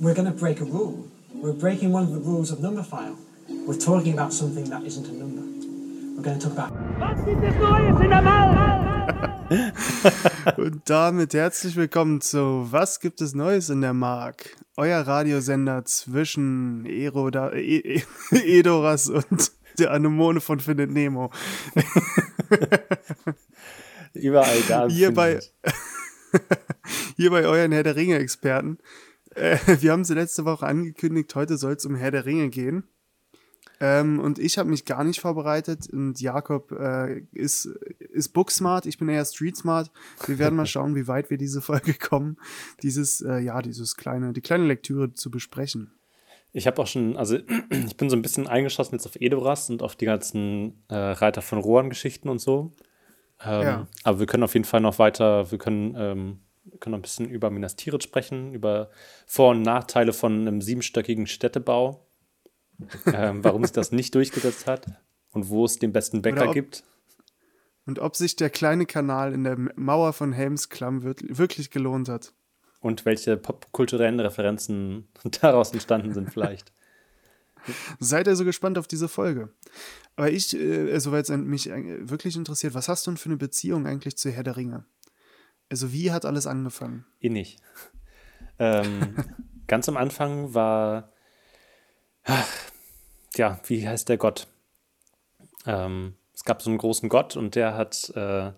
we're going to break a rule. We're breaking one of the rules of Numberphile. We're talking about something that isn't a number. We're going to talk about. Was gibt es Neues in der Mark? Und damit herzlich willkommen zu Was gibt es Neues in der Mark? Euer Radiosender zwischen Eroda, e e Edoras und der Anemone von Findet Nemo. Überall da. Hier bei, hier bei euren Herr der Ringe-Experten. Äh, wir haben sie letzte Woche angekündigt, heute soll es um Herr der Ringe gehen. Ähm, und ich habe mich gar nicht vorbereitet und Jakob äh, ist, ist booksmart, ich bin eher streetsmart. Wir werden mal schauen, wie weit wir diese Folge kommen, dieses, äh, ja, dieses kleine, die kleine Lektüre zu besprechen. Ich habe auch schon, also ich bin so ein bisschen eingeschossen jetzt auf Edoras und auf die ganzen äh, Reiter von Rohan-Geschichten und so. Ähm, Ja. Aber wir können auf jeden Fall noch weiter, wir können, ähm, können noch ein bisschen über Minas Tirith sprechen, über Vor- und Nachteile von einem siebenstöckigen Städtebau, ähm, warum sich das nicht durchgesetzt hat und wo es den besten Bäcker ob- gibt. Und ob sich der kleine Kanal in der Mauer von Helmsklamm wirklich gelohnt hat. Und welche popkulturellen Referenzen daraus entstanden sind vielleicht. Seid ihr so gespannt auf diese Folge? Aber ich, äh, soweit es mich äh, wirklich interessiert, was hast du denn für eine Beziehung eigentlich zu Herr der Ringe? Also wie hat alles angefangen? Innig. Ähm, ganz am Anfang war, ach, ja, wie heißt der Gott? Ähm, es gab so einen großen Gott und der hat äh,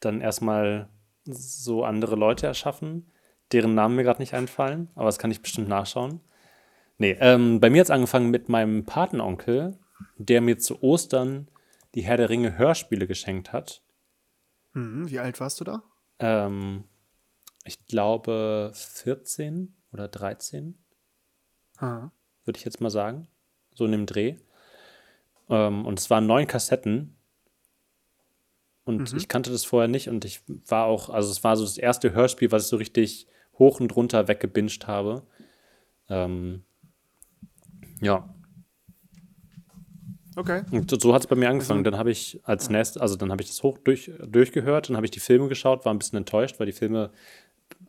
dann erstmal so andere Leute erschaffen, deren Namen mir gerade nicht einfallen, aber das kann ich bestimmt nachschauen. Nee, ähm, bei mir hat es angefangen mit meinem Patenonkel, der mir zu Ostern die Herr der Ringe Hörspiele geschenkt hat. Hm, wie alt warst du da? Ähm, ich glaube 14 oder 13, Ah, würde ich jetzt mal sagen. So in dem Dreh. Ähm, und es waren neun Kassetten. Und ich kannte das vorher nicht. Und ich war auch, also es war so das erste Hörspiel, was ich so richtig hoch und runter weggebinged habe. Ähm, ja, okay. und so, so hat es bei mir angefangen. Dann habe ich als nächstes, also dann habe ich das hoch durch, durchgehört, dann habe ich die Filme geschaut, war ein bisschen enttäuscht, weil die Filme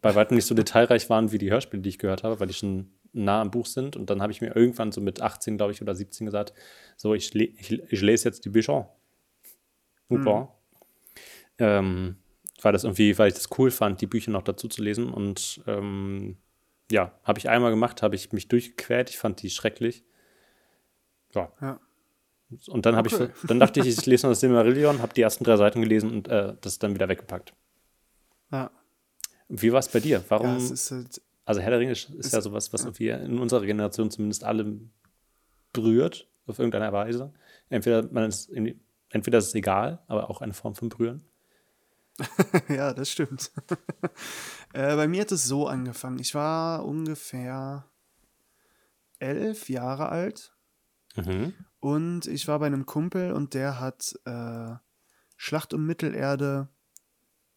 bei weitem nicht so detailreich waren wie die Hörspiele, die ich gehört habe, weil die schon nah am Buch sind. Und dann habe ich mir irgendwann so mit 18, glaube ich, oder 17 gesagt, so, ich, le ich, ich lese jetzt die Bücher. Super. Ähm, weil das irgendwie, weil ich das cool fand, die Bücher noch dazu zu lesen. Und ähm, ja, habe ich einmal gemacht, habe ich mich durchgequält. Ich fand die schrecklich. Ja. Ja. Und dann habe Okay. ich, dann dachte ich, ich lese noch das Silmarillion, habe die ersten drei Seiten gelesen und äh, das dann wieder weggepackt. Ja, Wie war es bei dir? Warum? ja halt, also Herr der Ringe ist, ist ja sowas, was irgendwie in unserer Generation zumindest alle berührt, auf irgendeine Weise. Entweder man ist entweder ist es egal, aber auch eine Form von Berühren. ja, das stimmt. äh, bei mir hat es so angefangen. Ich war ungefähr elf Jahre alt Mhm. und ich war bei einem Kumpel und der hat äh, Schlacht um Mittelerde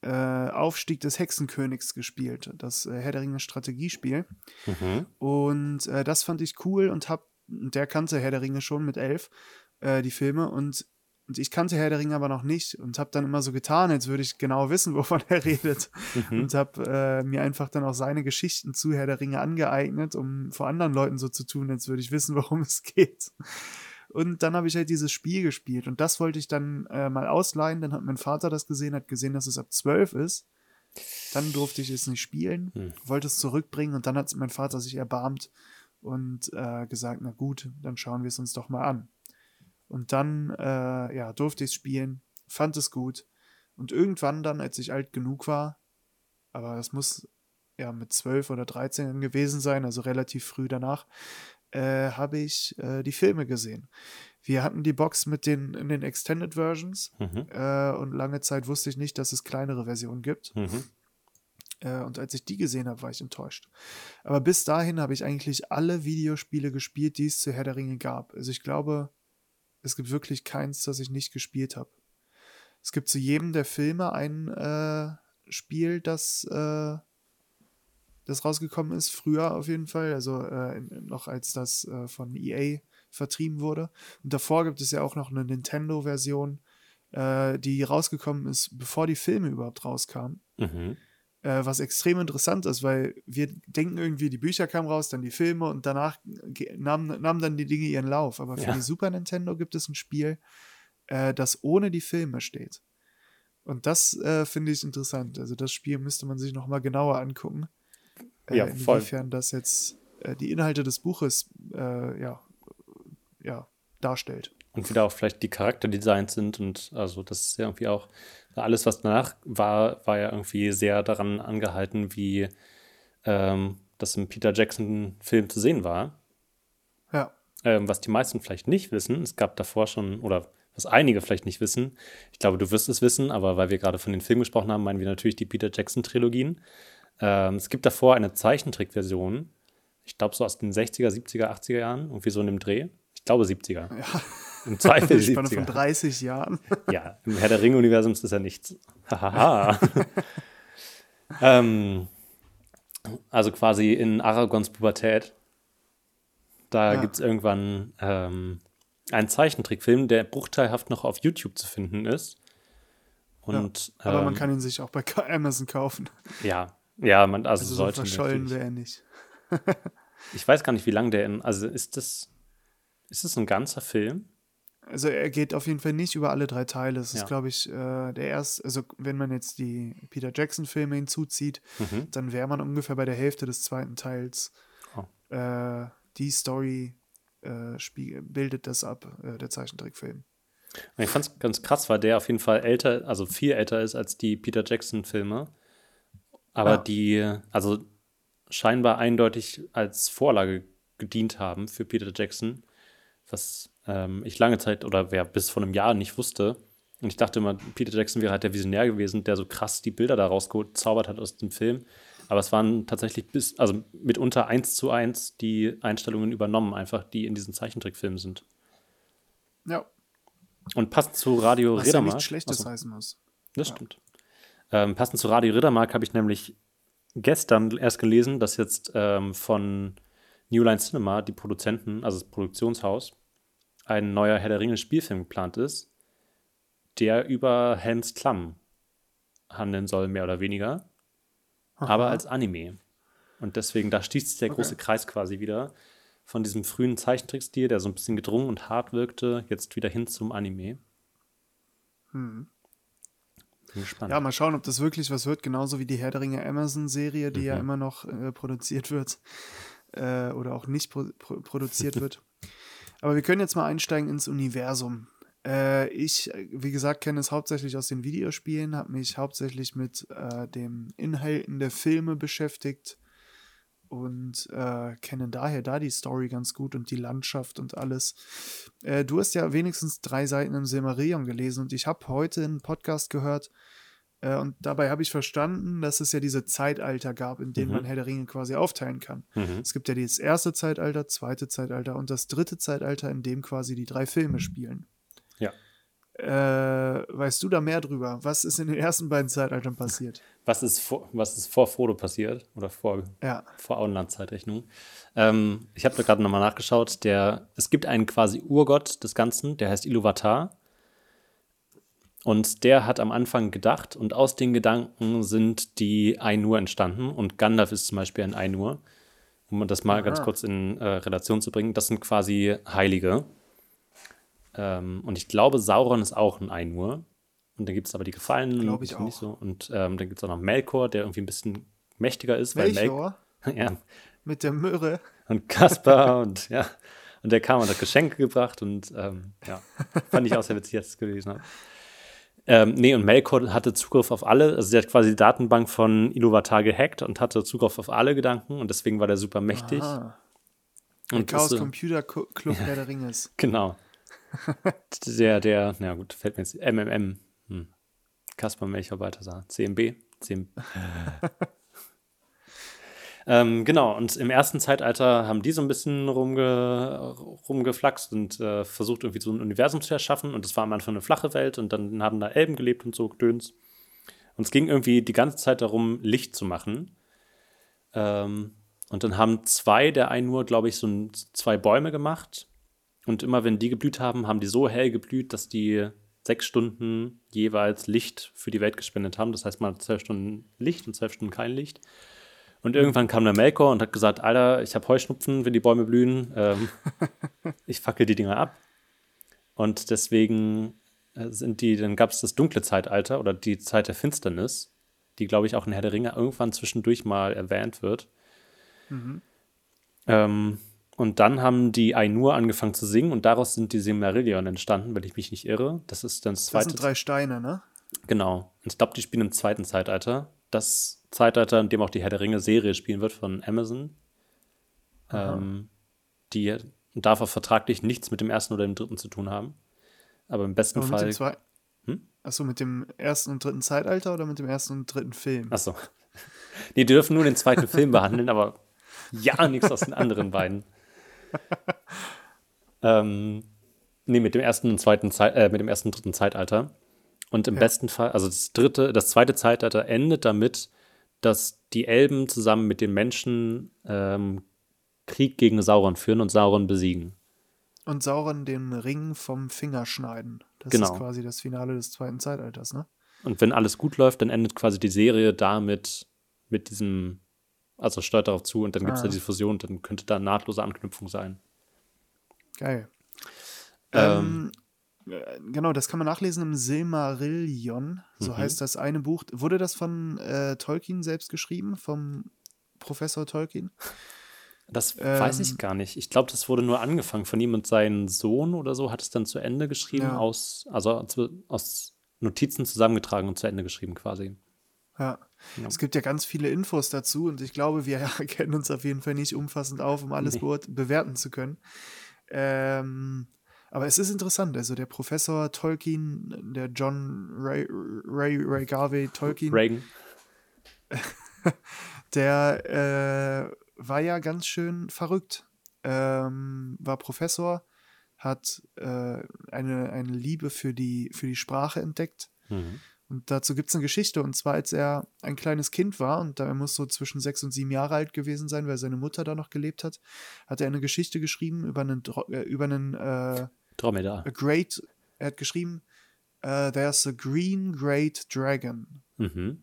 äh, Aufstieg des Hexenkönigs gespielt. Das äh, Herr der Ringe Strategiespiel. Mhm. Und äh, das fand ich cool und hab, der kannte Herr der Ringe schon mit elf, äh, die Filme. Und, und ich kannte Herr der Ringe aber noch nicht und hab dann immer so getan, als würde ich genau wissen, wovon er redet. Und hab äh, mir einfach dann auch seine Geschichten zu Herr der Ringe angeeignet, um vor anderen Leuten so zu tun, als würde ich wissen, worum es geht. Und dann habe ich halt dieses Spiel gespielt und das wollte ich dann äh, mal ausleihen. Dann hat mein Vater das gesehen, hat gesehen, dass es ab 12 ist. Dann durfte ich es nicht spielen, Hm. wollte es zurückbringen und dann hat mein Vater sich erbarmt und äh, gesagt, na gut, dann schauen wir es uns doch mal an. Und dann äh, ja, durfte ich es spielen, fand es gut. Und irgendwann dann, als ich alt genug war, aber das muss ja mit 12 oder 13 gewesen sein, also relativ früh danach, äh, habe ich äh, die Filme gesehen. Wir hatten die Box mit den in den Extended Versions Mhm. äh, und lange Zeit wusste ich nicht, dass es kleinere Versionen gibt. Mhm. Äh, und als ich die gesehen habe, war ich enttäuscht. Aber bis dahin habe ich eigentlich alle Videospiele gespielt, die es zu Herr der Ringe gab. Also ich glaube, es gibt wirklich keins, das ich nicht gespielt habe. Es gibt zu jedem der Filme ein äh, Spiel, das, äh, das rausgekommen ist, früher auf jeden Fall, also äh, noch als das äh, von EA vertrieben wurde. Und davor gibt es ja auch noch eine Nintendo-Version, äh, die rausgekommen ist, bevor die Filme überhaupt rauskamen. Mhm. Äh, was extrem interessant ist, weil wir denken irgendwie, die Bücher kamen raus, dann die Filme und danach nahmen, nahmen dann die Dinge ihren Lauf. Aber für ja. die Super Nintendo gibt es ein Spiel, äh, das ohne die Filme steht. Und das äh, finde ich interessant. Also das Spiel müsste man sich noch mal genauer angucken. Äh, ja, voll. Inwiefern das jetzt äh, die Inhalte des Buches ja, ja, darstellt. Und wieder auch vielleicht die Charakterdesigns sind und also das ist ja irgendwie auch alles, was danach war, war ja irgendwie sehr daran angehalten, wie ähm, das im Peter Jackson-Film zu sehen war. Ja. Ähm, was die meisten vielleicht nicht wissen, es gab davor schon, oder was einige vielleicht nicht wissen, ich glaube, du wirst es wissen, aber weil wir gerade von den Filmen gesprochen haben, meinen wir natürlich die Peter Jackson-Trilogien. Ähm, es gibt davor eine Zeichentrickversion, ich glaube so aus den 60er, 70er, 80er Jahren, irgendwie so in dem Dreh. Ich glaube 70er. Ja. Im Zweifel 70er. von 30 Jahren. ja, im Herr der Ringe-Universum ist das ja nichts. Hahaha. ähm, also quasi in Aragons Pubertät. Da ja. gibt es irgendwann ähm, einen Zeichentrickfilm, der bruchteilhaft noch auf YouTube zu finden ist. Und, ja, aber ähm, man kann ihn sich auch bei Amazon kaufen. Ja, ja, man also, also sollte so verschollen wäre er nicht. ich weiß gar nicht, wie lang der in. Also ist das ist das ein ganzer Film? Also er geht auf jeden Fall nicht über alle drei Teile. Es ja. ist, glaube ich, äh, der erste, also wenn man jetzt die Peter Jackson-Filme hinzuzieht, mhm. dann wäre man ungefähr bei der Hälfte des zweiten Teils. Oh. Äh, die Story äh, bildet das ab, äh, der Zeichentrickfilm. Ich fand es ganz krass, weil der auf jeden Fall älter, also viel älter ist als die Peter Jackson-Filme. Aber ah. die, also scheinbar eindeutig als Vorlage gedient haben für Peter Jackson, was ähm, ich lange Zeit oder wer bis vor einem Jahr nicht wusste. Und ich dachte immer, Peter Jackson wäre halt der Visionär gewesen, der so krass die Bilder da rausgezaubert hat aus dem Film. Aber es waren tatsächlich bis, also mitunter eins zu eins die Einstellungen übernommen, einfach, die in diesen Zeichentrickfilmen sind. Ja. Und passend zu Radio Was Riddermark. Ja nichts Schlechtes also, heißen muss. Das ja. stimmt. Ähm, passend zu Radio Riddermark habe ich nämlich gestern erst gelesen, dass jetzt ähm, von New Line Cinema, die Produzenten, also das Produktionshaus, ein neuer Herr der Ringe Spielfilm geplant ist, der über Helms Klamm handeln soll, mehr oder weniger, Aha. aber als Anime. Und deswegen, da schließt sich der okay. große Kreis quasi wieder von diesem frühen Zeichentrickstil, der so ein bisschen gedrungen und hart wirkte, jetzt wieder hin zum Anime. Hm. Bin gespannt. Ja, mal schauen, ob das wirklich was wird, genauso wie die Herr der Ringe Amazon-Serie, die mhm. ja immer noch äh, produziert wird äh, oder auch nicht pro pro produziert wird. Aber wir können jetzt mal einsteigen ins Universum. Äh, ich, wie gesagt, kenne es hauptsächlich aus den Videospielen, habe mich hauptsächlich mit äh, dem Inhalten der Filme beschäftigt und äh, kenne daher da die Story ganz gut und die Landschaft und alles. Äh, du hast ja wenigstens drei Seiten im Silmarillion gelesen und ich habe heute einen Podcast gehört, äh, und dabei habe ich verstanden, dass es ja diese Zeitalter gab, in denen mhm. man Herr der Ringe quasi aufteilen kann. Mhm. Es gibt ja das erste Zeitalter, zweite Zeitalter und das dritte Zeitalter, in dem quasi die drei Filme spielen. Ja. Äh, weißt du da mehr drüber? Was ist in den ersten beiden Zeitaltern passiert? Was ist vor, was ist vor Frodo passiert? Oder vor, ja. vor Auenland-Zeitrechnung? Ähm, ich habe da gerade nochmal nachgeschaut. Der, es gibt einen quasi Urgott des Ganzen, der heißt Iluvatar. Und der hat am Anfang gedacht und aus den Gedanken sind die Ainur entstanden und Gandalf ist zum Beispiel ein Ainur. Um das mal Aha. ganz kurz in äh, Relation zu bringen, das sind quasi Heilige. Ähm, und ich glaube, Sauron ist auch ein Ainur. Und dann gibt es aber die Gefallenen. Glaube ich auch. Nicht so. Und ähm, dann gibt es auch noch Melkor, der irgendwie ein bisschen mächtiger ist. Melkor? Ja. Mit der Möhre. Und Kaspar und ja. Und der kam und hat Geschenke gebracht und ähm, ja, fand ich auch sehr witzig, als ich das gelesen habe. Ähm, nee, und Melkor hatte Zugriff auf alle, also sie hat quasi die Datenbank von Iluvatar gehackt und hatte Zugriff auf alle Gedanken und deswegen war der super mächtig. Aha. Und Chaos das, Computer Club ja, Herr der Ringes. Genau. der, der, na gut, fällt mir jetzt MMM. Hm. Kaspar Melcher Balthasar. CMB. CMB. Ähm, genau, und im ersten Zeitalter haben die so ein bisschen rumge rumgeflaxt und äh, versucht, irgendwie so ein Universum zu erschaffen. Und das war am Anfang eine flache Welt und dann haben da Elben gelebt und so Döns. Und es ging irgendwie die ganze Zeit darum, Licht zu machen. Ähm, und dann haben zwei der einen nur, glaube ich, so ein, zwei Bäume gemacht. Und immer wenn die geblüht haben, haben die so hell geblüht, dass die sechs Stunden jeweils Licht für die Welt gespendet haben. Das heißt, man hat zwölf Stunden Licht und zwölf Stunden kein Licht. Und irgendwann kam der Melkor und hat gesagt, Alter, ich habe Heuschnupfen, wenn die Bäume blühen. Ähm, ich fackel die Dinger ab. Und deswegen äh, sind die, dann gab es das dunkle Zeitalter oder die Zeit der Finsternis, die, glaube ich, auch in Herr der Ringe irgendwann zwischendurch mal erwähnt wird. Mhm. Ähm, und dann haben die Ainur angefangen zu singen und daraus sind die Silmarillion entstanden, wenn ich mich nicht irre. Das ist dann das zweite. Das sind drei Steine, ne? Genau. Und ich glaube, die spielen im zweiten Zeitalter. Das Zeitalter, in dem auch die Herr der Ringe-Serie spielen wird von Amazon. Ähm, die darf auch vertraglich nichts mit dem ersten oder dem dritten zu tun haben. Aber im besten Aber Fall. Zwei... Hm? Achso, mit dem ersten und dritten Zeitalter oder mit dem ersten und dritten Film? Achso. Nee, die dürfen nur den zweiten Film behandeln, aber ja nichts aus den anderen beiden. ähm, nee, mit dem ersten und zweiten Zeit, äh, mit dem ersten und dritten Zeitalter. Und im ja. besten Fall, also das dritte, das zweite Zeitalter endet damit, dass die Elben zusammen mit den Menschen ähm, Krieg gegen Sauron führen und Sauron besiegen. Und Sauron den Ring vom Finger schneiden. Das genau. ist quasi das Finale des zweiten Zeitalters, ne? Und wenn alles gut läuft, dann endet quasi die Serie damit mit diesem also steuert darauf zu und dann gibt es ah. ja diese Fusion, dann könnte da nahtlose Anknüpfung sein. Geil. Ähm, ähm, äh, genau, das kann man nachlesen im Silmarillion, so mhm. heißt das eine Buch. Wurde das von äh, Tolkien selbst geschrieben, vom Professor Tolkien? Das ähm, weiß ich ähm, gar nicht. Ich glaube, das wurde nur angefangen von ihm und seinem Sohn oder so hat es dann zu Ende geschrieben, ja. aus, also aus Notizen zusammengetragen und zu Ende geschrieben quasi. Ja. ja. Es gibt ja ganz viele Infos dazu und ich glaube, wir kennen uns auf jeden Fall nicht umfassend auf, um alles nee. bewerten zu können. Ähm, aber es ist interessant. Also der Professor Tolkien, der John Ray, Ray, Ray Garvey Tolkien. Reagan. der äh, war ja ganz schön verrückt. Ähm, war Professor, hat äh, eine, eine Liebe für die, für die Sprache entdeckt. Mhm und dazu gibt es eine Geschichte. Und zwar, als er ein kleines Kind war, und er muss so zwischen sechs und sieben Jahre alt gewesen sein, weil seine Mutter da noch gelebt hat, hat er eine Geschichte geschrieben über einen, äh, über einen äh, Dromedar. A great, er hat geschrieben, uh, There's a green great dragon. Mhm.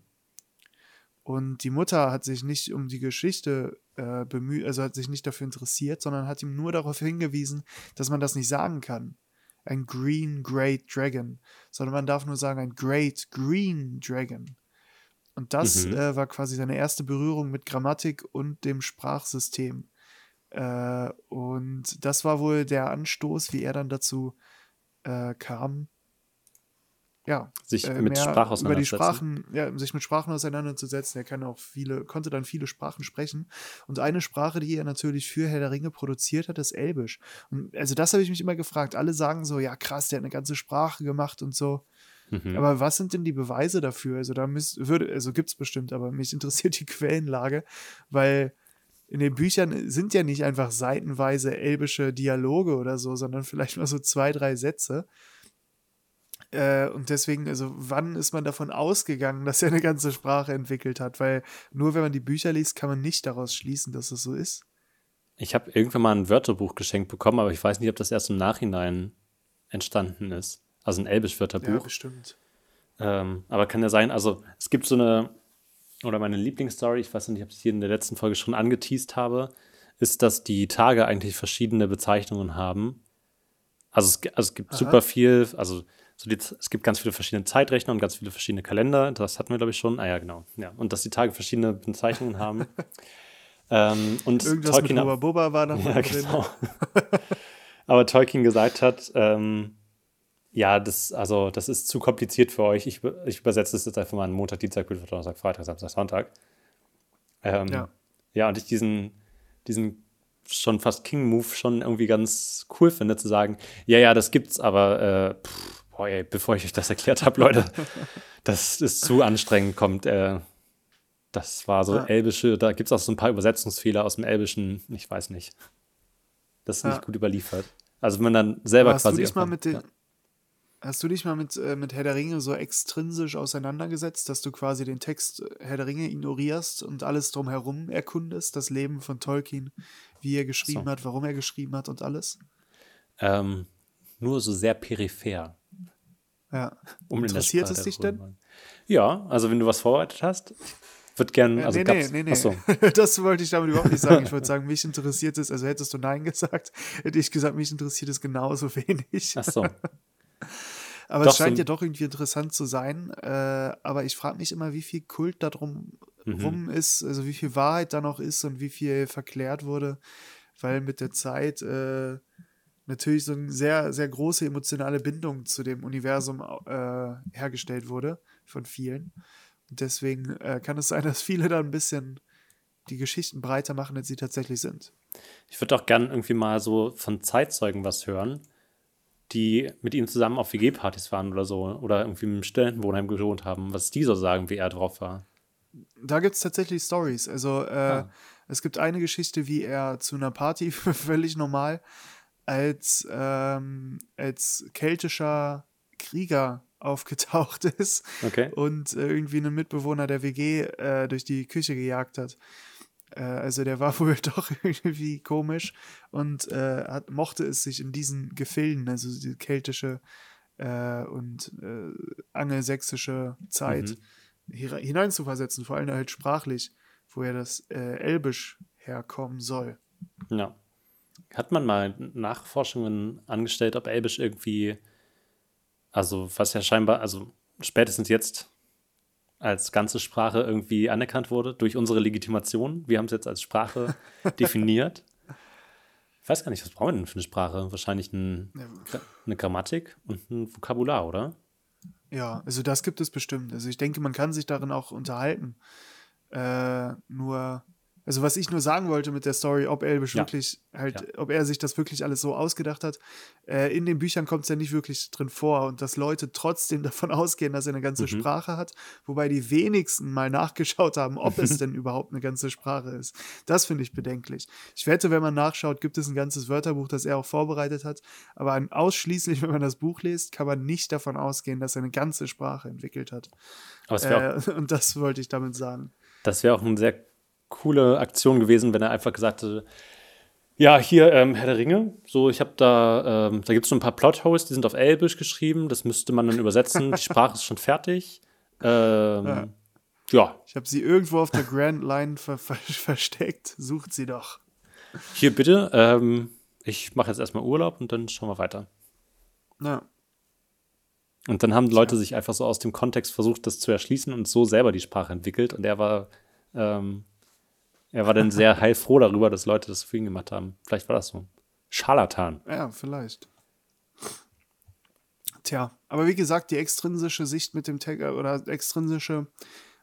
Und die Mutter hat sich nicht um die Geschichte äh, bemüht, also hat sich nicht dafür interessiert, sondern hat ihm nur darauf hingewiesen, dass man das nicht sagen kann ein Green Great Dragon, sondern man darf nur sagen ein Great Green Dragon. Und das mhm. äh, war quasi seine erste Berührung mit Grammatik und dem Sprachsystem. Äh, und das war wohl der Anstoß, wie er dann dazu äh, kam, ja, sich äh, mit Sprache über die Sprachen, ja, sich mit Sprachen auseinanderzusetzen. Er kann auch viele, konnte dann viele Sprachen sprechen. Und eine Sprache, die er natürlich für Herr der Ringe produziert hat, ist Elbisch. Und also das habe ich mich immer gefragt. Alle sagen so, ja krass, der hat eine ganze Sprache gemacht und so. Mhm. Aber was sind denn die Beweise dafür? Also da müsst, würde, also gibt es bestimmt, aber mich interessiert die Quellenlage, weil in den Büchern sind ja nicht einfach seitenweise elbische Dialoge oder so, sondern vielleicht mal so zwei, drei Sätze. Äh, und deswegen, also wann ist man davon ausgegangen, dass er eine ganze Sprache entwickelt hat? Weil nur wenn man die Bücher liest, kann man nicht daraus schließen, dass es so ist. Ich habe irgendwann mal ein Wörterbuch geschenkt bekommen, aber ich weiß nicht, ob das erst im Nachhinein entstanden ist. Also ein Elbisch-Wörterbuch. Ja, bestimmt. Ähm, aber kann ja sein, also es gibt so eine, oder meine Lieblingsstory, ich weiß nicht, ob ich es hier in der letzten Folge schon angeteased habe, ist, dass die Tage eigentlich verschiedene Bezeichnungen haben. Also es, also es gibt Aha. super viel, also so die, es gibt ganz viele verschiedene Zeitrechner und ganz viele verschiedene Kalender. Das hatten wir, glaube ich, schon. Ah ja, genau. Ja. Und dass die Tage verschiedene Bezeichnungen haben. ähm, und Irgendwas Tolkien, mit Boba Boba war noch ja, genau. Aber Tolkien gesagt hat, ähm, ja, das, also, das ist zu kompliziert für euch. Ich, ich übersetze das jetzt einfach mal in Montag, Dienstag, Mittwoch, Donnerstag, Freitag, Samstag, Sonntag. Ähm, ja. ja, und ich diesen, diesen schon fast King-Move schon irgendwie ganz cool finde, zu sagen, ja, ja, das gibt's, aber äh, pff, Boah, ey, bevor ich euch das erklärt habe, Leute, das ist zu anstrengend, kommt. Äh, das war so ja. elbische, da gibt es auch so ein paar Übersetzungsfehler aus dem Elbischen, ich weiß nicht. Das ist ja. nicht gut überliefert. Also wenn man dann selber hast quasi. Du dich mal mit den, ja. Hast du dich mal mit, äh, mit Herr der Ringe so extrinsisch auseinandergesetzt, dass du quasi den Text äh, Herr der Ringe ignorierst und alles drumherum erkundest, das Leben von Tolkien, wie er geschrieben so. hat, warum er geschrieben hat und alles? Ähm, nur so sehr peripher. Ja. Um Interessiert es dich denn? Ja, also wenn du was vorbereitet hast, wird gern. Also nee, gab's, nee, nee, Achso. nee. Das wollte ich damit überhaupt nicht sagen. Ich wollte sagen, mich interessiert es, also hättest du Nein gesagt, hätte ich gesagt, mich interessiert es genauso wenig. Achso. Aber Doch, es scheint so- ja doch irgendwie interessant zu sein. Äh, aber ich frage mich immer, wie viel Kult da drum Mhm. rum ist, also wie viel Wahrheit da noch ist und wie viel verklärt wurde, weil mit der Zeit äh, natürlich so eine sehr, sehr große emotionale Bindung zu dem Universum äh, hergestellt wurde von vielen. Und deswegen äh, kann es sein, dass viele da ein bisschen die Geschichten breiter machen, als sie tatsächlich sind. Ich würde auch gern irgendwie mal so von Zeitzeugen was hören, die mit ihm zusammen auf WG-Partys waren oder so. Oder irgendwie im Studentenwohnheim gewohnt haben, was die so sagen, wie er drauf war. Da gibt es tatsächlich Stories. Also äh, Ah. es gibt eine Geschichte, wie er zu einer Party völlig normal als, ähm, als keltischer Krieger aufgetaucht ist Okay. und äh, irgendwie einen Mitbewohner der WG äh, durch die Küche gejagt hat. Äh, also der war wohl doch irgendwie komisch und äh, hat, mochte es sich in diesen Gefilden, also die keltische äh, und äh, angelsächsische Zeit hier- hineinzuversetzen, vor allem halt sprachlich, woher das Elbisch herkommen soll. Ja. Hat man mal Nachforschungen angestellt, ob Elbisch irgendwie, also was ja scheinbar, also spätestens jetzt als ganze Sprache irgendwie anerkannt wurde durch unsere Legitimation. Wir haben es jetzt als Sprache definiert. Ich weiß gar nicht, was brauchen wir denn für eine Sprache? Wahrscheinlich ein, eine Grammatik und ein Vokabular, oder? Ja, also das gibt es bestimmt. Also ich denke, man kann sich darin auch unterhalten. Äh, nur, also was ich nur sagen wollte mit der Story, ob Elbisch Ja. wirklich halt, ob er sich das wirklich alles so ausgedacht hat, äh, in den Büchern kommt es ja nicht wirklich drin vor und dass Leute trotzdem davon ausgehen, dass er eine ganze Mhm. Sprache hat, wobei die wenigsten mal nachgeschaut haben, ob es denn überhaupt eine ganze Sprache ist. Das finde ich bedenklich. Ich wette, wenn man nachschaut, gibt es ein ganzes Wörterbuch, das er auch vorbereitet hat, aber ausschließlich, wenn man das Buch liest, kann man nicht davon ausgehen, dass er eine ganze Sprache entwickelt hat. Äh, und das wollte ich damit sagen. Das wäre auch eine sehr coole Aktion gewesen, wenn er einfach gesagt hätte, ja, hier ähm, Herr der Ringe, so ich habe da, ähm, da gibt es so ein paar Plotholes, die sind auf Elbisch geschrieben, das müsste man dann übersetzen, die Sprache ist schon fertig. Ähm, Ja. ja. Ich habe sie irgendwo auf der Grand Line ver ver versteckt. Sucht sie doch. hier bitte, ähm, ich mache jetzt erstmal Urlaub und dann schauen wir weiter. Ja. Und dann haben Leute sich einfach so aus dem Kontext versucht, das zu erschließen und so selber die Sprache entwickelt. Und er war, ähm, er war dann sehr heilfroh darüber, dass Leute das für ihn gemacht haben. Vielleicht war das so. Scharlatan. Ja, vielleicht. Tja, aber wie gesagt, die extrinsische Sicht mit dem Text oder extrinsische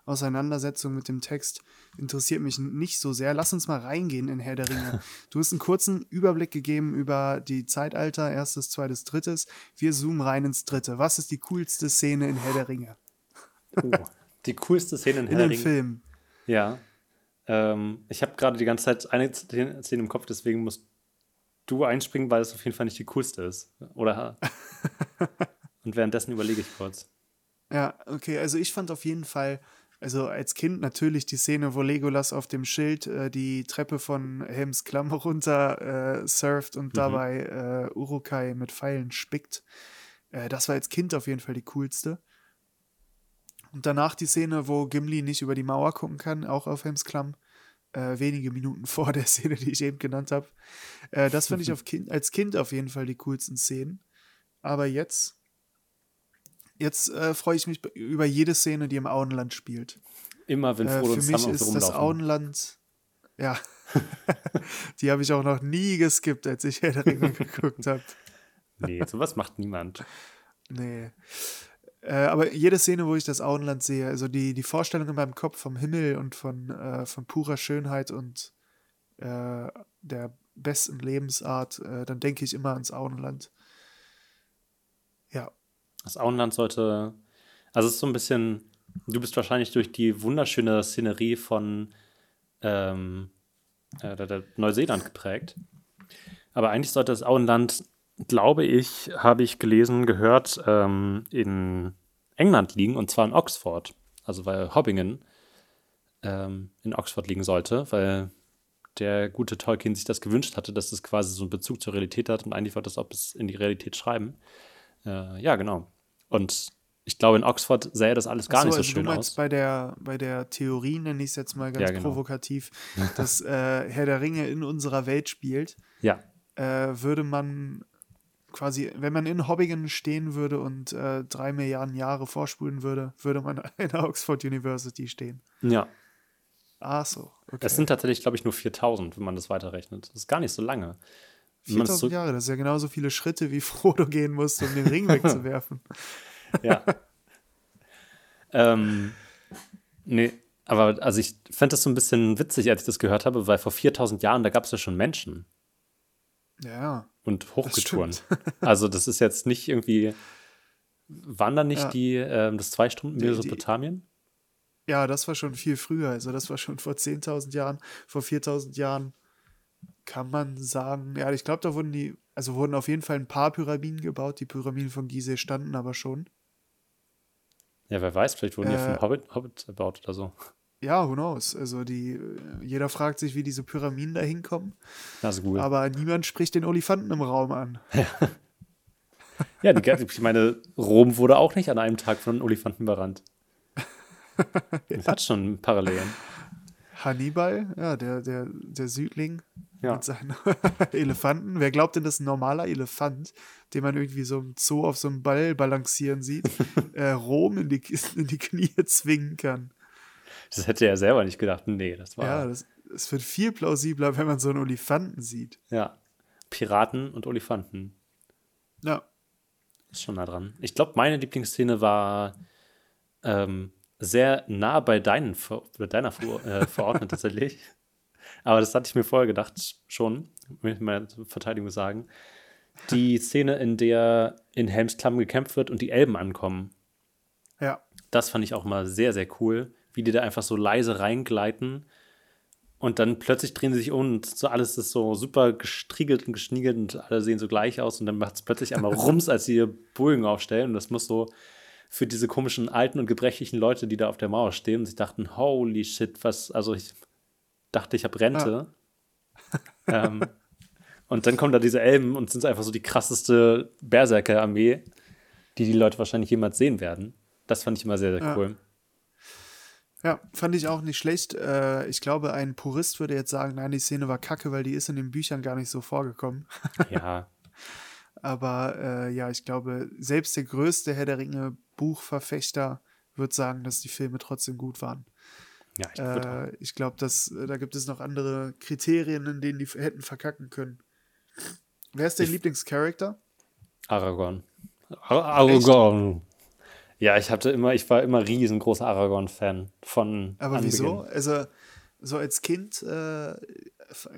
Auseinandersetzung mit dem Text interessiert mich nicht so sehr. Lass uns mal reingehen in Herr der Ringe. Du hast einen kurzen Überblick gegeben über die Zeitalter, erstes, zweites, drittes. Wir zoomen rein ins dritte. Was ist die coolste Szene in Herr der Ringe? Oh, die coolste Szene in In Herr der dem Ringe. Film. Ja. Ähm, ich habe gerade die ganze Zeit eine Szene im Kopf, deswegen musst du einspringen, weil es auf jeden Fall nicht die coolste ist. Oder? Und währenddessen überlege ich kurz. Ja, okay, also ich fand auf jeden Fall, also als Kind natürlich die Szene, wo Legolas auf dem Schild äh, die Treppe von Helms Klamm runter äh, surft und dabei äh, Urukai mit Pfeilen spickt. Äh, das war als Kind auf jeden Fall die coolste. Und danach die Szene, wo Gimli nicht über die Mauer gucken kann, auch auf Helms Klamm. Äh, wenige Minuten vor der Szene, die ich eben genannt habe. Äh, das fand ich kind, als Kind auf jeden Fall die coolsten Szenen. Aber jetzt Jetzt äh, freue ich mich über jede Szene, die im Auenland spielt. Immer wenn Äh, Frodo und für Sam mich auf ist so das rumlaufen. Auenland, ja, die habe ich auch noch nie geskippt, als ich Herr der Ringe geguckt habe. Nee, sowas macht niemand. Nee. Äh, aber jede Szene, wo ich das Auenland sehe, also die, die Vorstellung in meinem Kopf vom Himmel und von, äh, von purer Schönheit und äh, der besten Lebensart, äh, dann denke ich immer ans Auenland. Ja, Das Auenland sollte, also es ist so ein bisschen, du bist wahrscheinlich durch die wunderschöne Szenerie von ähm, äh, Neuseeland geprägt. Aber eigentlich sollte das Auenland, glaube ich, habe ich gelesen, gehört, ähm, in England liegen und zwar in Oxford. Also weil Hobbingen ähm, in Oxford liegen sollte, weil der gute Tolkien sich das gewünscht hatte, dass es quasi so einen Bezug zur Realität hat und eigentlich wollte es auch bis in die Realität schreiben. Äh, ja, genau. Und ich glaube, in Oxford sähe das alles gar Ach nicht so also schön du meinst aus. bei der, bei der Theorie, nenne ich es jetzt mal ganz Ja, genau. provokativ, dass äh, Herr der Ringe in unserer Welt spielt, Ja, äh, würde man quasi, wenn man in Hobbingen stehen würde und äh, drei Milliarden Jahre vorspulen würde, würde man in der Oxford University stehen. ja. Ach so, okay. Es sind tatsächlich, glaube ich, nur 4000, wenn man das weiterrechnet. Das ist gar nicht so lange. Wenn man es 4000 so, Jahre, das ist ja genauso viele Schritte, wie Frodo gehen musste, um den Ring wegzuwerfen. ja. ähm, nee, aber also ich fand das so ein bisschen witzig, als ich das gehört habe, weil vor 4000 Jahren, da gab es ja schon Menschen Ja, und Hochgetouren. stimmt. Also das ist jetzt nicht irgendwie, waren da nicht Ja. die, ähm, das zwei Stunden Die- die- Mesopotamien? Ja, das war schon viel früher. Also das war schon vor 10.000 Jahren, vor 4.000 Jahren kann man sagen. Ja, ich glaube, da wurden die, also wurden auf jeden Fall ein paar Pyramiden gebaut. Die Pyramiden von Gizeh standen aber schon. Ja, wer weiß, vielleicht wurden die Äh, vom Hobbit, Hobbit erbaut oder so. Ja, who knows? Also die, äh, jeder fragt sich, wie diese Pyramiden da hinkommen. Also gut. Aber niemand spricht den Olifanten im Raum an. Ja, die, ich meine, Rom wurde auch nicht an einem Tag von Olifanten überrannt. Das hat schon Parallelen. Hannibal, ja, der, der, der Südling Ja. mit seinen Elefanten. Wer glaubt denn, dass ein normaler Elefant, den man irgendwie so im Zoo auf so einem Ball balancieren sieht, äh, Rom in die, in die Knie zwingen kann? Das hätte er selber nicht gedacht. Nee, das war. Ja, das, es wird viel plausibler, wenn man so einen Olifanten sieht. Ja. Piraten und Olifanten. Ja, Ist schon nah dran. Ich glaube, meine Lieblingsszene war ähm, sehr nah bei deinen, bei deiner Ver äh, verordnet tatsächlich. Aber das hatte ich mir vorher gedacht schon, will ich meiner Verteidigung sagen. Die Szene, in der in Helmsklamm gekämpft wird und die Elben ankommen. ja, Das fand ich auch mal sehr, sehr cool, wie die da einfach so leise reingleiten und dann plötzlich drehen sie sich um und so alles ist so super gestriegelt und geschniegelt und alle sehen so gleich aus und dann macht es plötzlich einmal Rums, als sie ihr Bogen aufstellen und das muss so für diese komischen alten und gebrechlichen Leute, die da auf der Mauer stehen und sich dachten, holy shit, was, also ich dachte, ich habe Rente. ähm, und dann kommen da diese Elben und sind einfach so die krasseste Berserker-Armee, die die Leute wahrscheinlich jemals sehen werden. Das fand ich immer sehr, sehr cool. ja, fand ich auch nicht schlecht. Äh, ich glaube, ein Purist würde jetzt sagen, nein, die Szene war kacke, weil die ist in den Büchern gar nicht so vorgekommen. Ja, Aber äh, ja, ich glaube, selbst der größte Herr der Ringe Buchverfechter wird sagen, dass die Filme trotzdem gut waren. ja, ich. Äh, ich glaube, dass äh, da gibt es noch andere Kriterien, in denen die hätten verkacken können. Wer ist dein Lieblingscharakter? Aragorn. Ar Aragorn. Ja, ich hatte immer, ich war immer riesengroßer Aragorn-Fan von Aber Anbeginn. wieso? Also, so als Kind, äh,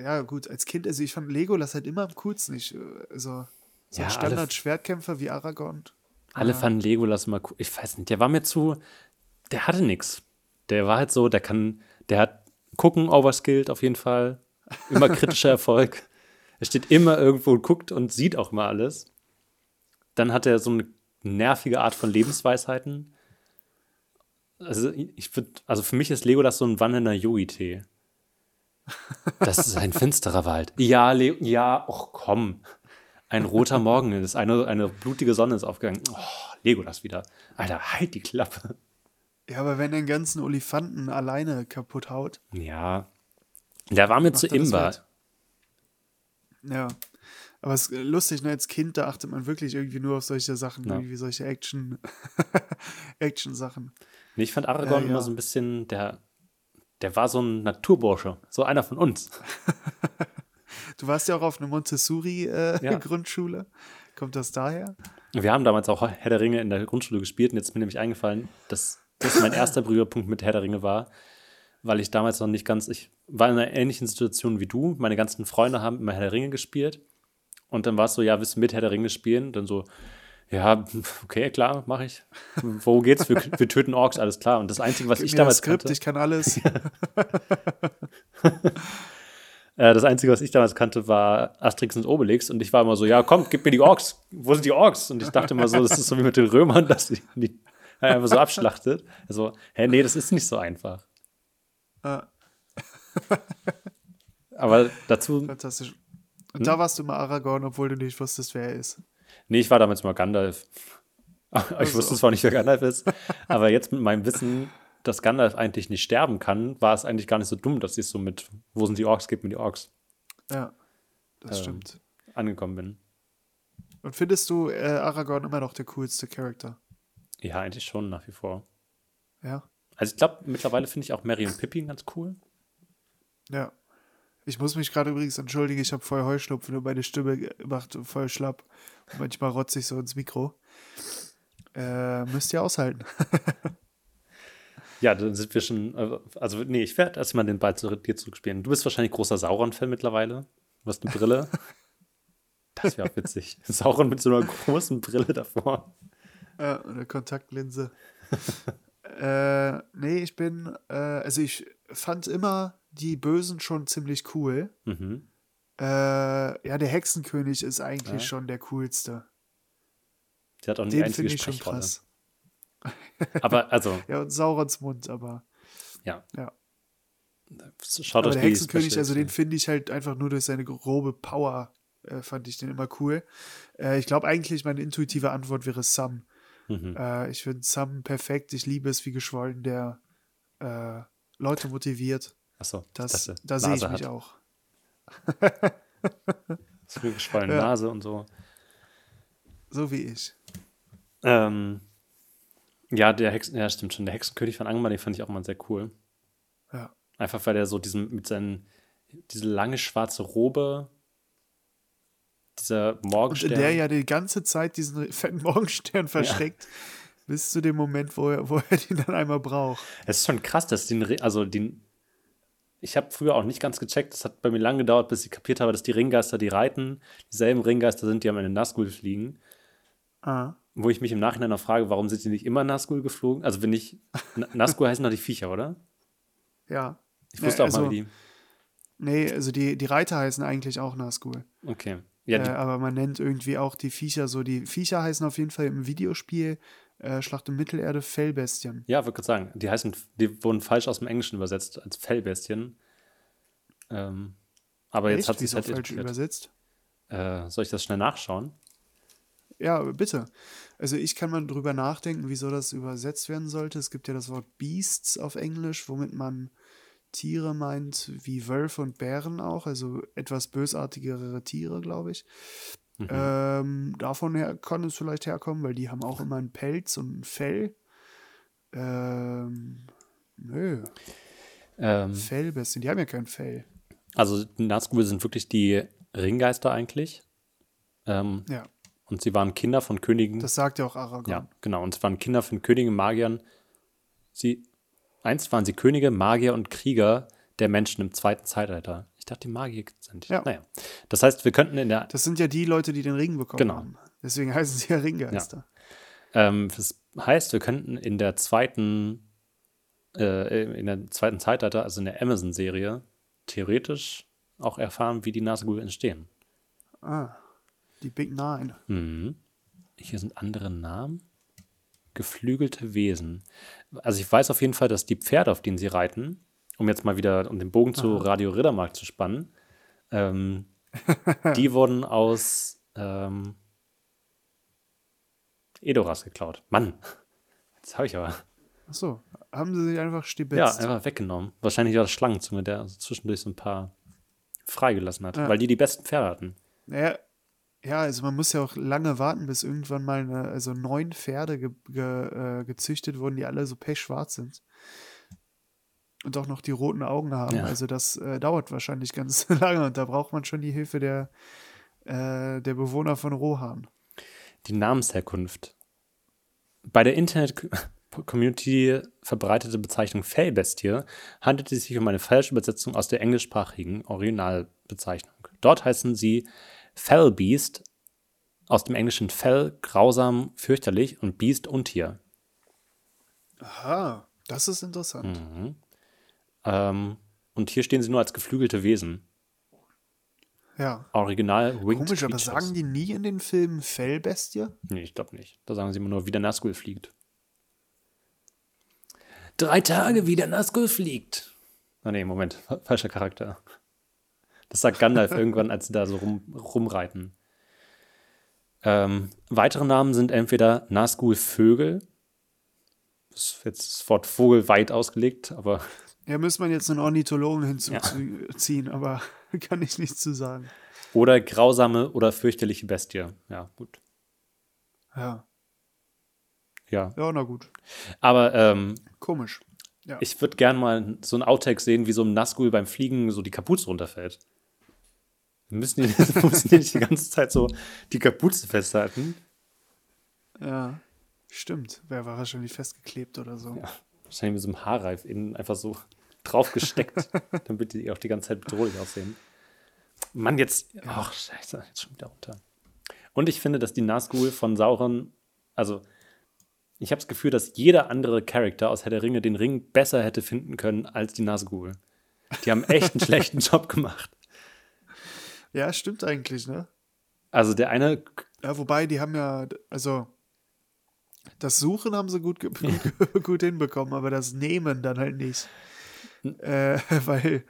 ja gut, als Kind, also ich fand Legolas halt immer am coolsten. Ich, äh, also, so Ja, ein Standard-Schwertkämpfer wie Aragorn. Alle Ja. fanden Legolas immer cool. Ich weiß nicht, der war mir zu, der hatte nix. Der war halt so, der kann, der hat gucken overskilled auf jeden Fall. Immer kritischer Erfolg. Er steht immer irgendwo und guckt und sieht auch immer alles. Dann hat er so eine nervige Art von Lebensweisheiten. Also ich würde, also für mich ist Legolas so ein wandelnder Yogi-Tee. Das ist ein finsterer Wald. Ja, Le ja, och komm. Ein roter Morgen ist, eine, eine blutige Sonne ist aufgegangen. Oh, Legolas wieder. Alter, halt die Klappe. Ja, aber wenn er den ganzen Olifanten alleine kaputt haut, Ja. Der war mir zu er das imbar. wert? ja. Aber es ist lustig, ne? als Kind, da achtet man wirklich irgendwie nur auf solche Sachen, Ja. irgendwie solche Action, Action-Sachen. Nee, ich fand Aragorn Äh, ja. immer so ein bisschen, der, der war so ein Naturbursche. So einer von uns. Du warst ja auch auf einer Montessori-Grundschule. Ja. Äh, Grundschule. Kommt das daher? Wir haben damals auch Herr der Ringe in der Grundschule gespielt und jetzt ist mir nämlich eingefallen, dass das mein erster Berührpunkt mit Herr der Ringe war, weil ich damals noch nicht ganz, ich war in einer ähnlichen Situation wie du. Meine ganzen Freunde haben immer Herr der Ringe gespielt und dann war es so, ja, willst du mit Herr der Ringe spielen? Dann so, ja, okay, klar, mache ich. Wo geht's? Wir, wir töten Orks, alles klar. Und das Einzige, was Gib ich damals Skript, kannte, ich kann alles. äh, das Einzige, was ich damals kannte, war Asterix und Obelix und ich war immer so, ja, komm, gib mir die Orks. Wo sind die Orks? Und ich dachte immer so, das ist so wie mit den Römern, dass die, die einfach so abschlachtet. Also, hä, nee, das ist nicht so einfach. Ah, Aber dazu, Hm? da warst du mal Aragorn, obwohl du nicht wusstest, wer er ist. nee, ich war damals mal Gandalf. ich Also- wusste zwar nicht, wer Gandalf ist, aber jetzt mit meinem Wissen, dass Gandalf eigentlich nicht sterben kann, war es eigentlich gar nicht so dumm, dass ich so mit Wo sind die Orks, gebt mir die Orks Ja, das Ähm. stimmt. angekommen bin. Und findest du äh, Aragorn immer noch der coolste Charakter? Ja, eigentlich schon nach wie vor. Ja. Also ich glaube, mittlerweile finde ich auch Mary und Pippin ganz cool. Ja. Ich muss mich gerade übrigens entschuldigen, ich habe voll Heuschnupfen und meine Stimme macht voll schlapp. Und manchmal rotze ich so ins Mikro. Äh, müsst ihr aushalten. Ja, dann sind wir schon, äh, also nee, ich werde erstmal den Ball zu dir zurückspielen. Du bist wahrscheinlich großer Sauron-Fan mittlerweile. Du hast eine Brille. Das wäre auch witzig. Sauron mit so einer großen Brille davor. Äh, eine Kontaktlinse. äh, nee, ich bin, äh, also ich fand immer die Bösen schon ziemlich cool. Mhm. Äh, ja, der Hexenkönig ist eigentlich Ja. schon der coolste. Der hat auch eine Den einzige ich schon krass. Aber also, Ja, und Saurons Mund, aber. ja. Ja. Schaut Aber euch der Hexenkönig, Special- also den finde ich halt einfach nur durch seine grobe Power, äh, fand ich den immer cool. Äh, ich glaube eigentlich, meine intuitive Antwort wäre Sam. Mhm. Äh, ich finde Sam perfekt. Ich liebe es, wie geschwollen der äh, Leute motiviert. Achso, Das, dachte, da sehe ich mich hat. auch. Geschwollene Ja. Nase und so. So wie ich. Ähm, ja, der Hexen, ja, stimmt schon. Der Hexenkönig von Angmar, den fand ich auch mal sehr cool. Ja. Einfach weil er so diesen, mit seinen, diese lange schwarze Robe, dieser Und Morgenstern. in der ja die ganze Zeit diesen fetten Morgenstern versteckt, bis zu dem Moment, wo er, wo er den dann einmal braucht. Es ist schon krass, dass den, also den, ich habe früher auch nicht ganz gecheckt, das hat bei mir lange gedauert, bis ich kapiert habe, dass die Ringgeister, die reiten, dieselben Ringgeister sind, die am Ende Nazgul fliegen. Ah. Wo ich mich im Nachhinein noch frage, warum sind die nicht immer Nazgul geflogen? Also wenn ich, Na- Nazgul heißen doch die Viecher, oder? Ja. Ich Ja, wusste auch also- mal, wie die, Nee, also die, die Reiter heißen eigentlich auch Nazgul. okay. Ja, äh, aber man nennt irgendwie auch die Viecher so. Die Viecher heißen auf jeden Fall im Videospiel äh, Schlacht um Mittelerde Fellbestien. Ja, würde gerade sagen, die heißen, die wurden falsch aus dem Englischen übersetzt als Fellbestien. Ähm, aber jetzt Echt? hat sie es halt falsch etabliert. übersetzt? Äh, soll ich das schnell nachschauen? Ja, bitte. Also ich kann mal drüber nachdenken, wieso das übersetzt werden sollte. Es gibt ja das Wort Beasts auf Englisch, womit man Tiere meint, wie Wölfe und Bären auch, also etwas bösartigere Tiere, glaube ich. Mhm. Ähm, davon her kann es vielleicht herkommen, weil die haben auch immer einen Pelz und ein Fell. Ähm, nö, Ähm, Fellbestien, die haben ja kein Fell. also die Nazgul sind wirklich die Ringgeister eigentlich. Ähm, Ja, und sie waren Kinder von Königen. das sagt ja auch Aragorn. ja, genau. Und es waren Kinder von Königen, Magiern. Sie, einst waren sie Könige, Magier und Krieger der Menschen im zweiten Zeitalter. Ich dachte, die Magier sind. Ja. Naja. Das heißt, wir könnten in der Das sind ja die Leute, die den Ring bekommen Genau. haben. Deswegen heißen sie ja Ringgeister. Ähm, das heißt, wir könnten in der zweiten, äh, in der zweiten Zeitalter, also in der Amazon-Serie, theoretisch auch erfahren, wie die Nazgul entstehen. Ah, die Big Nine. Mhm. Hier sind andere Namen. Geflügelte Wesen. Also ich weiß auf jeden Fall, dass die Pferde, auf denen sie reiten, um jetzt mal wieder um den Bogen zu Radio Riddermark zu spannen, ähm, die wurden aus ähm, Edoras geklaut. Mann, jetzt habe ich aber. Achso, haben sie sich einfach Ja, stibitzt. einfach weggenommen. Wahrscheinlich war das Schlangenzunge, der also zwischendurch so ein paar freigelassen hat, Ja. weil die die besten Pferde hatten. Naja, ja, also man muss ja auch lange warten, bis irgendwann mal eine, also neun Pferde ge, ge, äh, gezüchtet wurden, die alle so pechschwarz sind. Und auch noch die roten Augen haben. Ja. Also das äh, dauert wahrscheinlich ganz lange und da braucht man schon die Hilfe der, äh, der Bewohner von Rohan. Die Namensherkunft. Bei der Internet-Community verbreitete Bezeichnung Fellbestie handelt es sich um eine falsche Übersetzung aus der englischsprachigen Originalbezeichnung. Dort heißen sie Fellbeast, aus dem englischen Fell, grausam, fürchterlich und Beast, Untier. Aha, das ist interessant. Mhm. Ähm, und hier stehen sie nur als geflügelte Wesen. Ja. Original Winged Komisch, aber Creatures. sagen die nie in den Filmen Fellbestie? Nee, ich glaube nicht. Da sagen sie immer nur, wie der Nazgul fliegt. Drei Tage, wie der Nazgul fliegt. Ah, nee, Moment. fa- Falscher Charakter. Das sagt Gandalf irgendwann, als sie da so rum, rumreiten. Ähm, weitere Namen sind entweder Nazgul Vögel. Das ist jetzt das Wort Vogel weit ausgelegt, aber Ja, müsste man jetzt einen Ornithologen hinzuziehen, aber kann ich nichts zu sagen. oder grausame oder fürchterliche Bestie. Ja, gut. Ja, Ja. ja, na gut. Aber ähm, Komisch. ich würde gern mal so ein Outtake sehen, wie so ein Nazgul beim Fliegen so die Kapuze runterfällt. Müssen die, müssen die nicht die ganze Zeit so die Kapuze festhalten? Ja, stimmt. Wer war wahrscheinlich festgeklebt oder so. Ja. Wahrscheinlich mit so einem Haarreif innen einfach so draufgesteckt, damit die auch die ganze Zeit bedrohlich aussehen. Mann, jetzt. Ach, scheiße, jetzt schon wieder runter. Und ich finde, dass die Nazgul von Sauron, also ich habe das Gefühl, dass jeder andere Charakter aus Herr der Ringe den Ring besser hätte finden können als die Nazgul. Die haben echt einen schlechten Job gemacht. Ja, stimmt eigentlich, ne? Also der eine, Ja, wobei, die haben ja, also das Suchen haben sie gut, gut, gut hinbekommen, aber das Nehmen dann halt nicht. Äh, weil,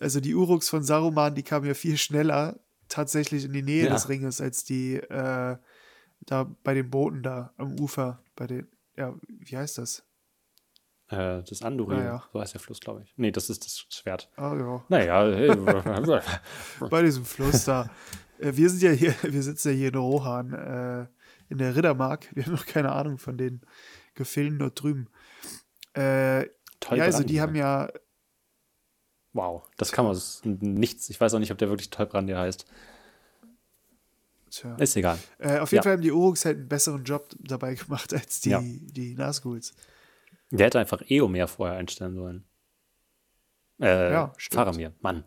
also die Uruks von Saruman, die kamen ja viel schneller tatsächlich in die Nähe Ja. des Ringes als die äh, da bei den Booten da am Ufer, bei den, ja, wie heißt das? Äh, das Anduril, Ja, ja. so heißt der Fluss, glaube ich. Nee, das ist das Schwert. Ah, ja. Naja, hey, bei diesem Fluss da. Äh, wir sind ja hier, wir sitzen ja hier in Rohan, äh, in der Riddermark. Wir haben noch keine Ahnung von den Gefilden dort drüben. Äh, toll. ja, also die haben ja, Wow, das kann man das ist nichts. Ich weiß auch nicht, ob der wirklich Tollbrandir heißt. tja, Ist egal. äh, auf jeden ja. Fall haben die Uruks halt einen besseren Job dabei gemacht als die, Ja. die Nazguls. Der hätte einfach Eomer vorher einstellen sollen. Äh, Ja. Faramir, Mann.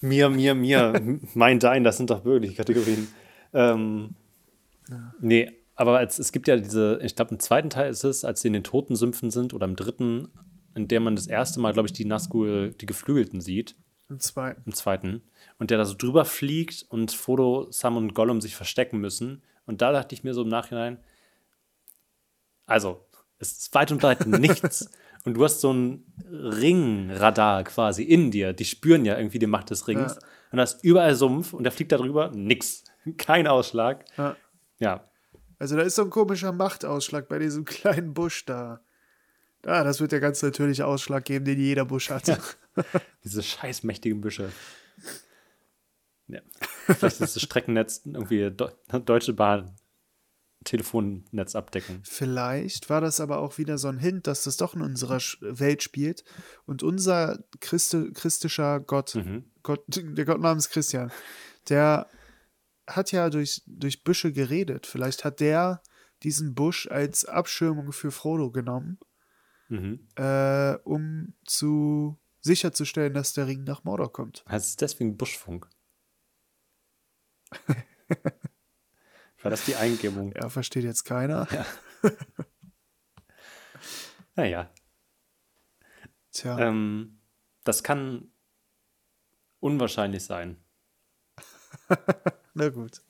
Mir, mir, mir, mein, dein, das sind doch wirklich Kategorien. Ähm, Nee, aber als, es gibt ja diese, ich glaube, im zweiten Teil ist es, als sie in den Totensümpfen sind oder im dritten, in der man das erste Mal, glaube ich, die Nazgul, die Geflügelten sieht. Und zwei. im zweiten, und der da so drüber fliegt und Frodo, Sam und Gollum sich verstecken müssen. Und da dachte ich mir so im Nachhinein, also, es ist weit und breit nichts. Und du hast so ein Ringradar quasi in dir. Die spüren ja irgendwie die Macht des Rings. Ja. Und da ist überall Sumpf und der fliegt da drüber, nix. Kein Ausschlag. Ja. Ja, Also da ist so ein komischer Machtausschlag bei diesem kleinen Busch da. Ja, das wird der ganz natürliche Ausschlag geben, den jeder Busch hat. diese scheiß mächtigen Büsche. Ja. Vielleicht ist das Streckennetz irgendwie Deu Deutsche Bahn Telefonnetz abdecken. Vielleicht war das aber auch wieder so ein Hint, dass das doch in unserer Welt spielt und unser Christi christischer Gott, Mhm. Gott, der Gott namens Christian, der hat ja durch, durch Büsche geredet. Vielleicht hat der diesen Busch als Abschirmung für Frodo genommen, Mhm. äh, um zu sicherzustellen, dass der Ring nach Mordor kommt. Heißt es deswegen Buschfunk? War das die Eingebung? Ja, versteht jetzt keiner. Naja, Tja, ähm, das kann unwahrscheinlich sein. na gut.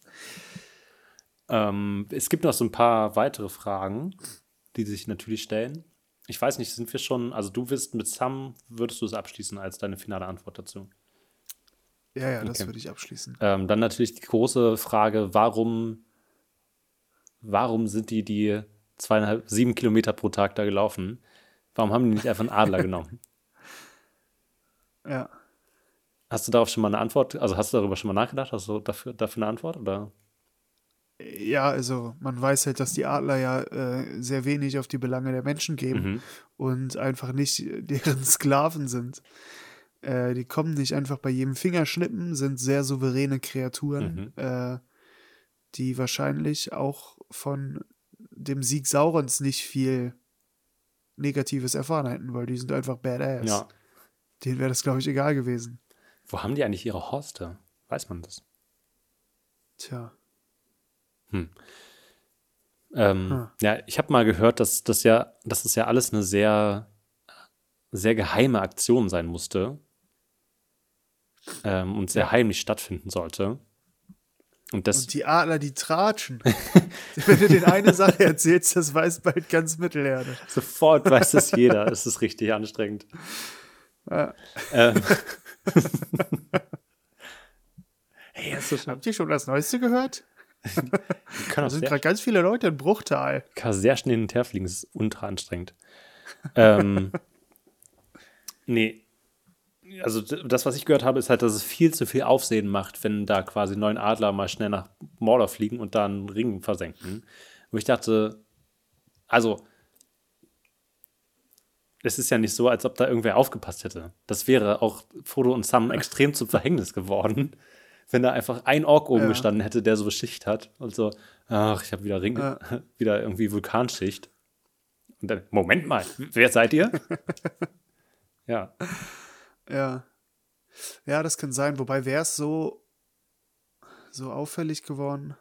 Ähm, es gibt noch so ein paar weitere Fragen, die sich natürlich stellen. Ich weiß nicht, sind wir schon, also du wirst mit Sam, würdest du es abschließen als deine finale Antwort dazu? Ja, ja, das Okay. würde ich abschließen. Ähm, dann natürlich die große Frage, warum, warum sind die die zweieinhalb, sieben Kilometer pro Tag da gelaufen? Warum haben die nicht einfach einen Adler genommen? Ja. Hast du darauf schon mal eine Antwort? Also hast du darüber schon mal nachgedacht? Hast du dafür, dafür eine Antwort? Oder? Ja, also man weiß halt, dass die Adler ja äh, sehr wenig auf die Belange der Menschen geben Mhm. und einfach nicht deren Sklaven sind. Äh, die kommen nicht einfach bei jedem Fingerschnippen, sind sehr souveräne Kreaturen, Mhm. äh, die wahrscheinlich auch von dem Sieg Saurons nicht viel Negatives erfahren hätten, weil die sind einfach badass. Ja. Denen wäre das, glaube ich, egal gewesen. Wo haben die eigentlich ihre Horste? Weiß man das? Tja. Ähm, Hm. Ja, ich habe mal gehört, dass das ja, dass das ja alles eine sehr, sehr geheime Aktion sein musste ähm, und sehr heimlich stattfinden sollte. Und das, Und die Adler, die tratschen. Wenn du den eine Sache erzählst, das weiß bald ganz Mittelerde. sofort weiß das jeder. Es ist richtig anstrengend. Ja. Ähm. hey, hast du schon? Habt ihr schon das Neueste gehört? Da sind gerade ganz viele Leute in Bruchtal. kann sehr schnell hin und her fliegen. Das ist ultra anstrengend. ähm, nee. Also das, was ich gehört habe, ist halt, dass es viel zu viel Aufsehen macht, wenn da quasi neun Adler mal schnell nach Mordor fliegen und da einen Ring versenken. Wo ich dachte, also es ist ja nicht so, als ob da irgendwer aufgepasst hätte. Das wäre auch Frodo und Sam extrem zum Verhängnis geworden, wenn da einfach ein Ork oben Ja. gestanden hätte, der so Schicht hat und so, ach, ich habe wieder Ring, Ja. wieder irgendwie Vulkanschicht. Und dann, Moment mal, wer seid ihr? ja, Ja. Ja, das kann sein. Wobei wäre es so, so auffällig geworden.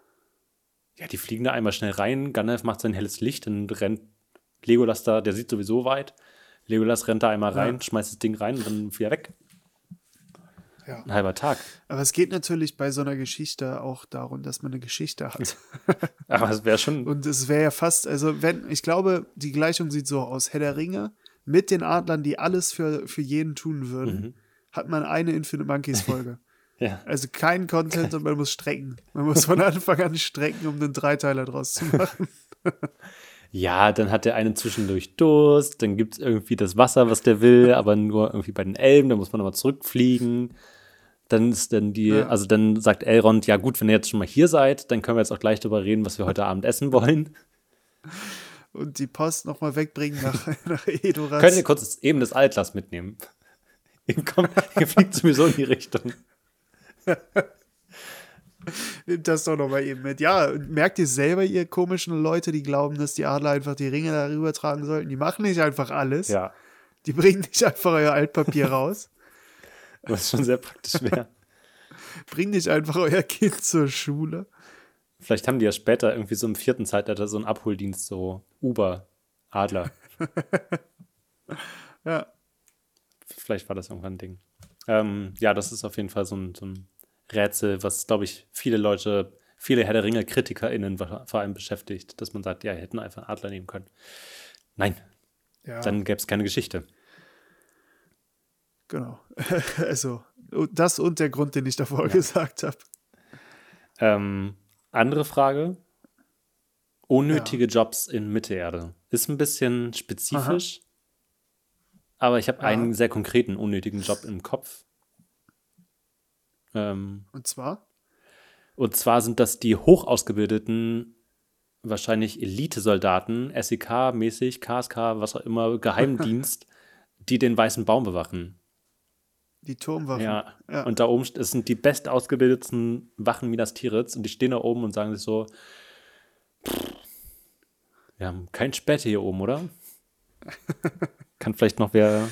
ja, die fliegen da einmal schnell rein, Gandalf macht sein helles Licht, dann rennt Legolas da, der sieht sowieso weit. Legolas rennt da einmal Ja. rein, schmeißt das Ding rein und dann wieder weg. Ja. Ein halber Tag. Aber es geht natürlich bei so einer Geschichte auch darum, dass man eine Geschichte hat. Aber es wäre schon. Und es wäre ja fast, also wenn, ich glaube, die Gleichung sieht so aus. Herr der Ringe mit den Adlern, die alles für, für jeden tun würden, Mhm. hat man eine Infinite Monkeys Folge. Ja. Also kein Content und man muss strecken. Man muss von Anfang an strecken, um einen Dreiteiler draus zu machen. Ja, dann hat der eine zwischendurch Durst, dann gibt es irgendwie das Wasser, was der will, aber nur irgendwie bei den Elben, da muss man nochmal zurückfliegen. Dann ist dann die, Ja. also dann sagt Elrond, ja gut, wenn ihr jetzt schon mal hier seid, dann können wir jetzt auch gleich darüber reden, was wir heute Abend essen wollen. Und die Post nochmal wegbringen nach, nach Edoras. Könnt ihr kurz eben das Altglas mitnehmen? Ihr, kommt, ihr fliegt sowieso in die Richtung. Nehmt das doch nochmal eben mit. Ja, merkt ihr selber, ihr komischen Leute, die glauben, dass die Adler einfach die Ringe darüber tragen sollten? Die machen nicht einfach alles. Ja, Die bringen nicht einfach euer Altpapier raus. was schon sehr praktisch wäre. Bringt nicht einfach euer Kind zur Schule. Vielleicht haben die ja später irgendwie so im vierten Zeitalter so einen Abholdienst, so Uber, Adler. Ja. Vielleicht war das irgendwann ein Ding. Ähm, ja, das ist auf jeden Fall so ein, so ein Rätsel, was, glaube ich, viele Leute, viele Herr der Ringe-KritikerInnen vor allem beschäftigt, dass man sagt, ja, wir hätten einfach einen Adler nehmen können. Nein, ja. dann gäbe es keine Geschichte. Genau. also, das und der Grund, den ich davor gesagt habe. Ähm, andere Frage. Unnötige Jobs in Mittelerde. Ist ein bisschen spezifisch, aber ich habe Ja. einen sehr konkreten unnötigen Job im Kopf. Ähm, Und zwar? Und zwar sind das die hochausgebildeten, wahrscheinlich Elitesoldaten, SEK-mäßig, KSK, was auch immer, Geheimdienst, die den weißen Baum bewachen. Die Turmwaffen. Ja. Ja. Und da oben, sind die bestausgebildetsten Wachen Minas Tirith und die stehen da oben und sagen sich so, "Pff, wir haben kein Späte hier oben, oder? Kann vielleicht noch wer,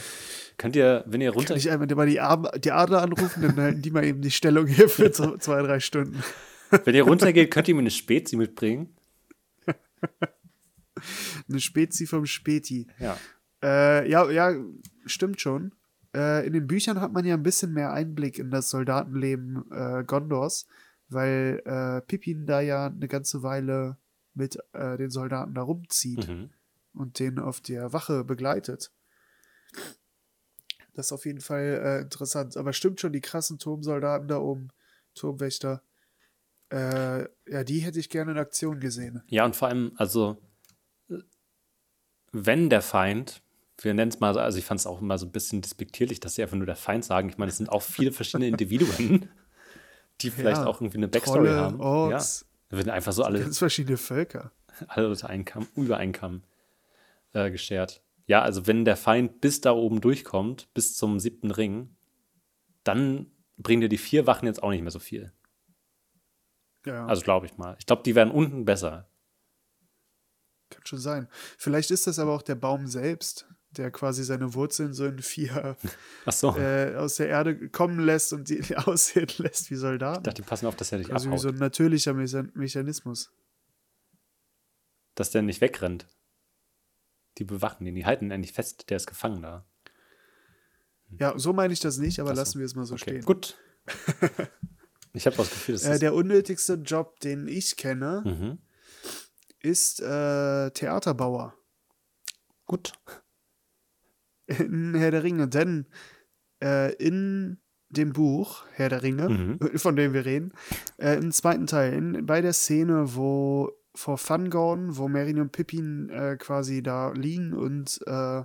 könnt ihr, wenn ihr runter, Kann ich einmal mal die, Ar die Adler anrufen, dann halten die mal eben die Stellung hier für so zwei, drei Stunden. wenn ihr runtergeht, könnt ihr mir eine Spezi mitbringen? Eine Spezi vom Späti. Ja. Äh, ja, ja, stimmt schon. Äh, in den Büchern hat man ja ein bisschen mehr Einblick in das Soldatenleben äh, Gondors, weil äh, Pippin da ja eine ganze Weile mit äh, den Soldaten da rumzieht Mhm. und den auf der Wache begleitet. Das ist auf jeden Fall äh, interessant. Aber stimmt schon, die krassen Turmsoldaten da oben, Turmwächter, ja, die hätte ich gerne in Aktion gesehen. Ja, und vor allem, also, wenn der Feind, wir nennen es mal so, also ich fand es auch immer so ein bisschen despektierlich, dass sie einfach nur der Feind sagen. Ich meine, es sind auch viele verschiedene Individuen, die vielleicht Ja, auch irgendwie eine Backstory Trolle, haben. Orks, Ja, da werden einfach so alle, ganz verschiedene Völker. alle unter einen Kamm, über einen Kamm äh, geschert. Ja, also wenn der Feind bis da oben durchkommt, bis zum siebten Ring, dann bringen dir die vier Wachen jetzt auch nicht mehr so viel. Ja. Also glaube ich mal. Ich glaube, die werden unten besser. Kann schon sein. Vielleicht ist das aber auch der Baum selbst, der quasi seine Wurzeln so in vier so. äh, aus der Erde kommen lässt und die aussehen lässt wie Ich Soldaten. dachte, die passen auf, dass er nicht Also wie abhaut. so ein natürlicher Mechan- Mechanismus. dass der nicht wegrennt. Die bewachen ihn, die halten ihn nicht fest, der ist gefangen da. Ja, so meine ich das nicht, aber so. lassen wir es mal so Okay, stehen. gut. Ich habe das Gefühl, das Äh, ist. der unnötigste Job, den ich kenne, mhm. ist äh, Theaterbauer Gut. In Herr der Ringe. Denn äh, in dem Buch Herr der Ringe, Mhm. von dem wir reden, äh, im zweiten Teil, in, bei der Szene, wo vor Fangorn, wo Merlin und Pippin äh, quasi da liegen und äh,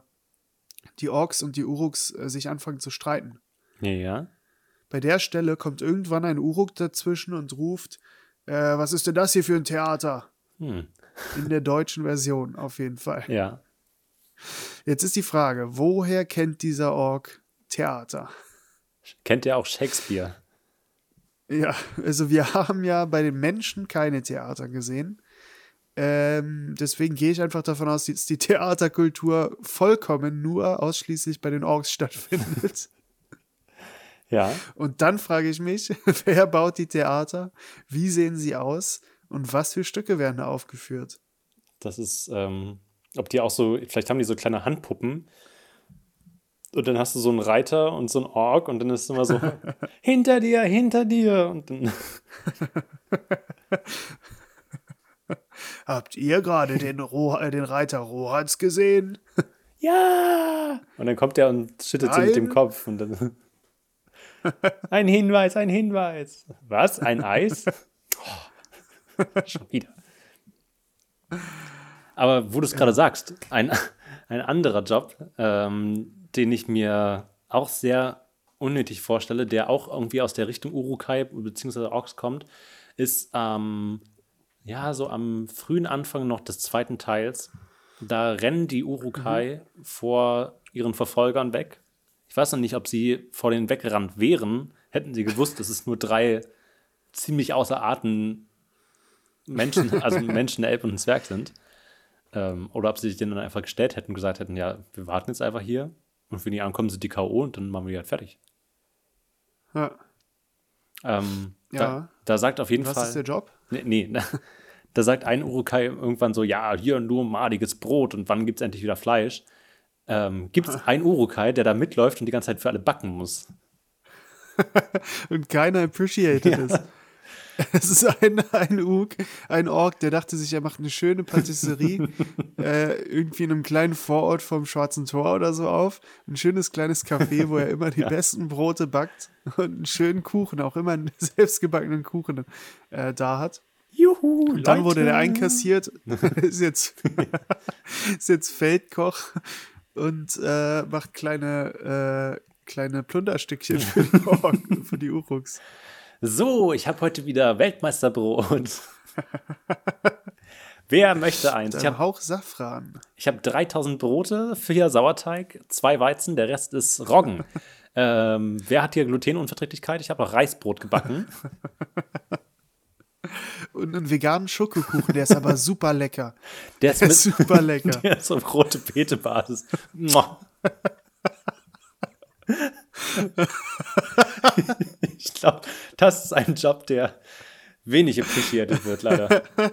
die Orks und die Uruks äh, sich anfangen zu streiten. Ja, ja. Bei der Stelle kommt irgendwann ein Uruk dazwischen und ruft, äh, was ist denn das hier für ein Theater? Hm. In der deutschen Version auf jeden Fall. Ja. Jetzt ist die Frage, woher kennt dieser Ork Theater? Kennt ihr auch Shakespeare? Ja, also wir haben ja bei den Menschen keine Theater gesehen. Ähm, deswegen gehe ich einfach davon aus, dass die Theaterkultur vollkommen nur ausschließlich bei den Orks stattfindet. Ja. Und dann frage ich mich, wer baut die Theater? Wie sehen sie aus? Und was für Stücke werden da aufgeführt? Das ist, ähm, ob die auch so, vielleicht haben die so kleine Handpuppen. Und dann hast du so einen Reiter und so einen Ork und dann ist es immer so, hinter dir, hinter dir. Und dann, Habt ihr gerade den, Ro äh, den Reiter Rohans gesehen? ja! Und dann kommt der und schüttelt so mit dem. Kopf und dann, ein Hinweis, ein Hinweis. Was? Ein Eis? Oh, schon wieder. Aber wo du es gerade sagst, ein, ein anderer Job, ähm, den ich mir auch sehr unnötig vorstelle, der auch irgendwie aus der Richtung Urukai bzw. Orks kommt, ist ähm, ja so am frühen Anfang noch des zweiten Teils. Da rennen die Urukai vor ihren Verfolgern weg. Ich weiß noch nicht, ob sie vor denen weggerannt wären, hätten sie gewusst, dass es nur drei ziemlich außer Atem Menschen, also Menschen, Elb und ein Zwerg sind. Ähm, oder ob sie sich denen dann einfach gestellt hätten und gesagt hätten, ja, wir warten jetzt einfach hier und wenn die ankommen, sind die K.O. und dann machen wir die halt fertig. Ja. Ähm, Ja. da, da sagt auf jeden Was Fall. ist der Job? Nee, nee. Da sagt ein Urukai irgendwann so, ja, hier nur madiges Brot und wann gibt es endlich wieder Fleisch? Ähm, gibt es einen Urukai, der da mitläuft und die ganze Zeit für alle backen muss? Und keiner appreciated es. Es ist ein, ein Ug, ein Ork, der dachte sich, er macht eine schöne Patisserie äh, irgendwie in einem kleinen Vorort vom Schwarzen Tor oder so auf. Ein schönes kleines Café, wo er immer die besten Brote backt und einen schönen Kuchen, auch immer einen selbstgebackenen Kuchen äh, da hat. Juhu, Und dann wurde der einkassiert, ist jetzt, ist jetzt Feldkoch und äh, macht kleine, äh, kleine Plunderstückchen für die, Ork, für die Uruks. So, ich habe heute wieder Weltmeisterbrot. Wer möchte eins? Ich habe Hauch Safran. ich hab 3000 Brote, vier Sauerteig, zwei Weizen, der Rest ist Roggen. ähm, wer hat hier Glutenunverträglichkeit? Ich habe auch Reisbrot gebacken. Und einen veganen Schokokuchen, der ist aber super lecker. Der ist Der mit, ist super lecker. Der ist auf rote Beete-Basis. Mua. ich glaube, das ist ein Job, der wenig appreciated wird, leider.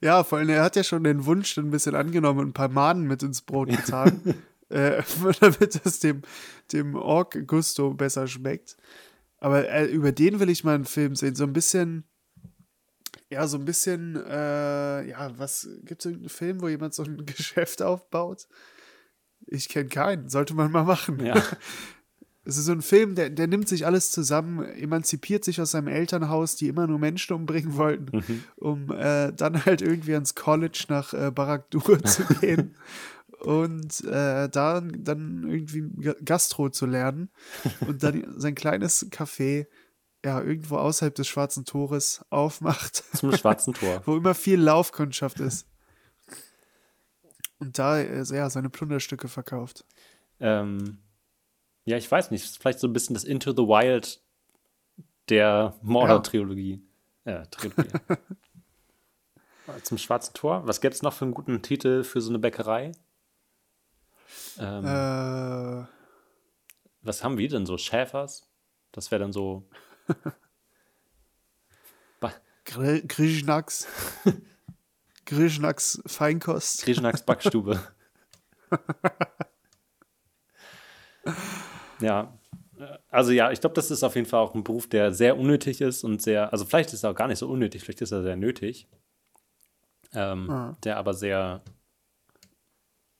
Ja, vor allem, er hat ja schon den Wunsch ein bisschen angenommen und ein paar Maden mit ins Brot getan, äh, damit es dem, dem Ork Gusto besser schmeckt. Aber äh, über den will ich mal einen Film sehen. So ein bisschen, ja, so ein bisschen, äh, ja, was, gibt es irgendeinen Film, wo jemand so ein Geschäft aufbaut? Ich kenne keinen, sollte man mal machen. Ja. Es ist so ein Film, der, der nimmt sich alles zusammen, emanzipiert sich aus seinem Elternhaus, die immer nur Menschen umbringen wollten, um äh, dann halt irgendwie ans College nach äh, Barakdur zu gehen und äh, da dann irgendwie Ga- Gastro zu lernen und dann sein kleines Café ja irgendwo außerhalb des Schwarzen Tores aufmacht, Zum schwarzen Tor. wo immer viel Laufkundschaft ist. Und da äh, ja, seine Plunderstücke verkauft. Ähm, ja, ich weiß nicht. Vielleicht so ein bisschen das Into the Wild der Mordor-Trilogie. Ja, Trilogie. Zum schwarzen Tor. Was gäbe es noch für einen guten Titel für so eine Bäckerei? Ähm, Äh, Was haben wir denn so? Schäfers? Das wäre dann so. Grischnacks. Grischnacks Feinkost. Grischnacks Backstube. Ja. Also ja, ich glaube, das ist auf jeden Fall auch ein Beruf, der sehr unnötig ist und sehr, also vielleicht ist er auch gar nicht so unnötig, vielleicht ist er sehr nötig. Ähm, Ah. Der aber sehr,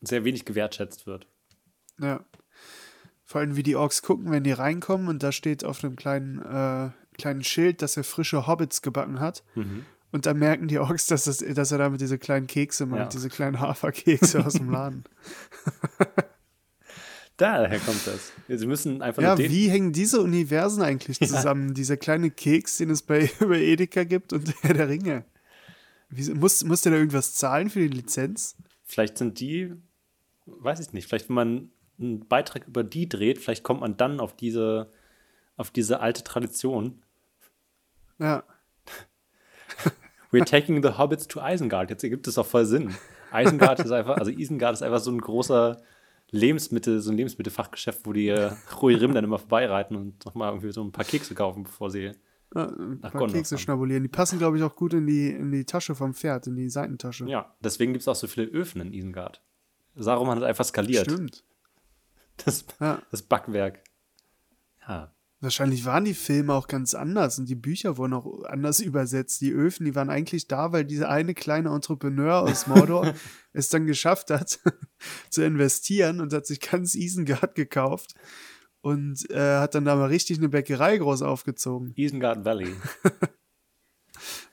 sehr wenig gewertschätzt wird. Ja. Vor allem, wie die Orks gucken, wenn die reinkommen und da steht auf einem kleinen, äh, kleinen Schild, dass er frische Hobbits gebacken hat. Mhm. Und dann merken die Orks, dass, das, dass er damit diese kleinen Kekse macht, Ja. diese kleinen Haferkekse aus dem Laden. Daher kommt das. Sie müssen einfach Ja, wie hängen diese Universen eigentlich zusammen? Dieser kleine Keks, den es bei, bei Edeka gibt und der der Ringe. Wie, muss, muss der da irgendwas zahlen für die Lizenz? Vielleicht sind die, weiß ich nicht, vielleicht wenn man einen Beitrag über die dreht, vielleicht kommt man dann auf diese, auf diese alte Tradition. Ja. We're taking the Hobbits to Isengard. Jetzt ergibt es auch voll Sinn. Isengard ist einfach, also Isengard ist einfach so ein großer Lebensmittel, so ein Lebensmittelfachgeschäft, wo die äh, Ruirim dann immer vorbeireiten und nochmal irgendwie so ein paar Kekse kaufen, bevor sie. ja ein paar Kekse fahren. schnabulieren. Die passen, glaube ich, auch gut in die, in die Tasche vom Pferd, in die Seitentasche. Ja, deswegen gibt es auch so viele Öfen in Isengard. Saruman hat einfach skaliert. Stimmt. Das, Ja. das Backwerk. Ja. Wahrscheinlich waren die Filme auch ganz anders und die Bücher wurden auch anders übersetzt. Die Öfen, die waren eigentlich da, weil dieser eine kleine Entrepreneur aus Mordor es dann geschafft hat, zu investieren und hat sich ganz Isengard gekauft und äh, hat dann da mal richtig eine Bäckerei groß aufgezogen. Isengard Valley.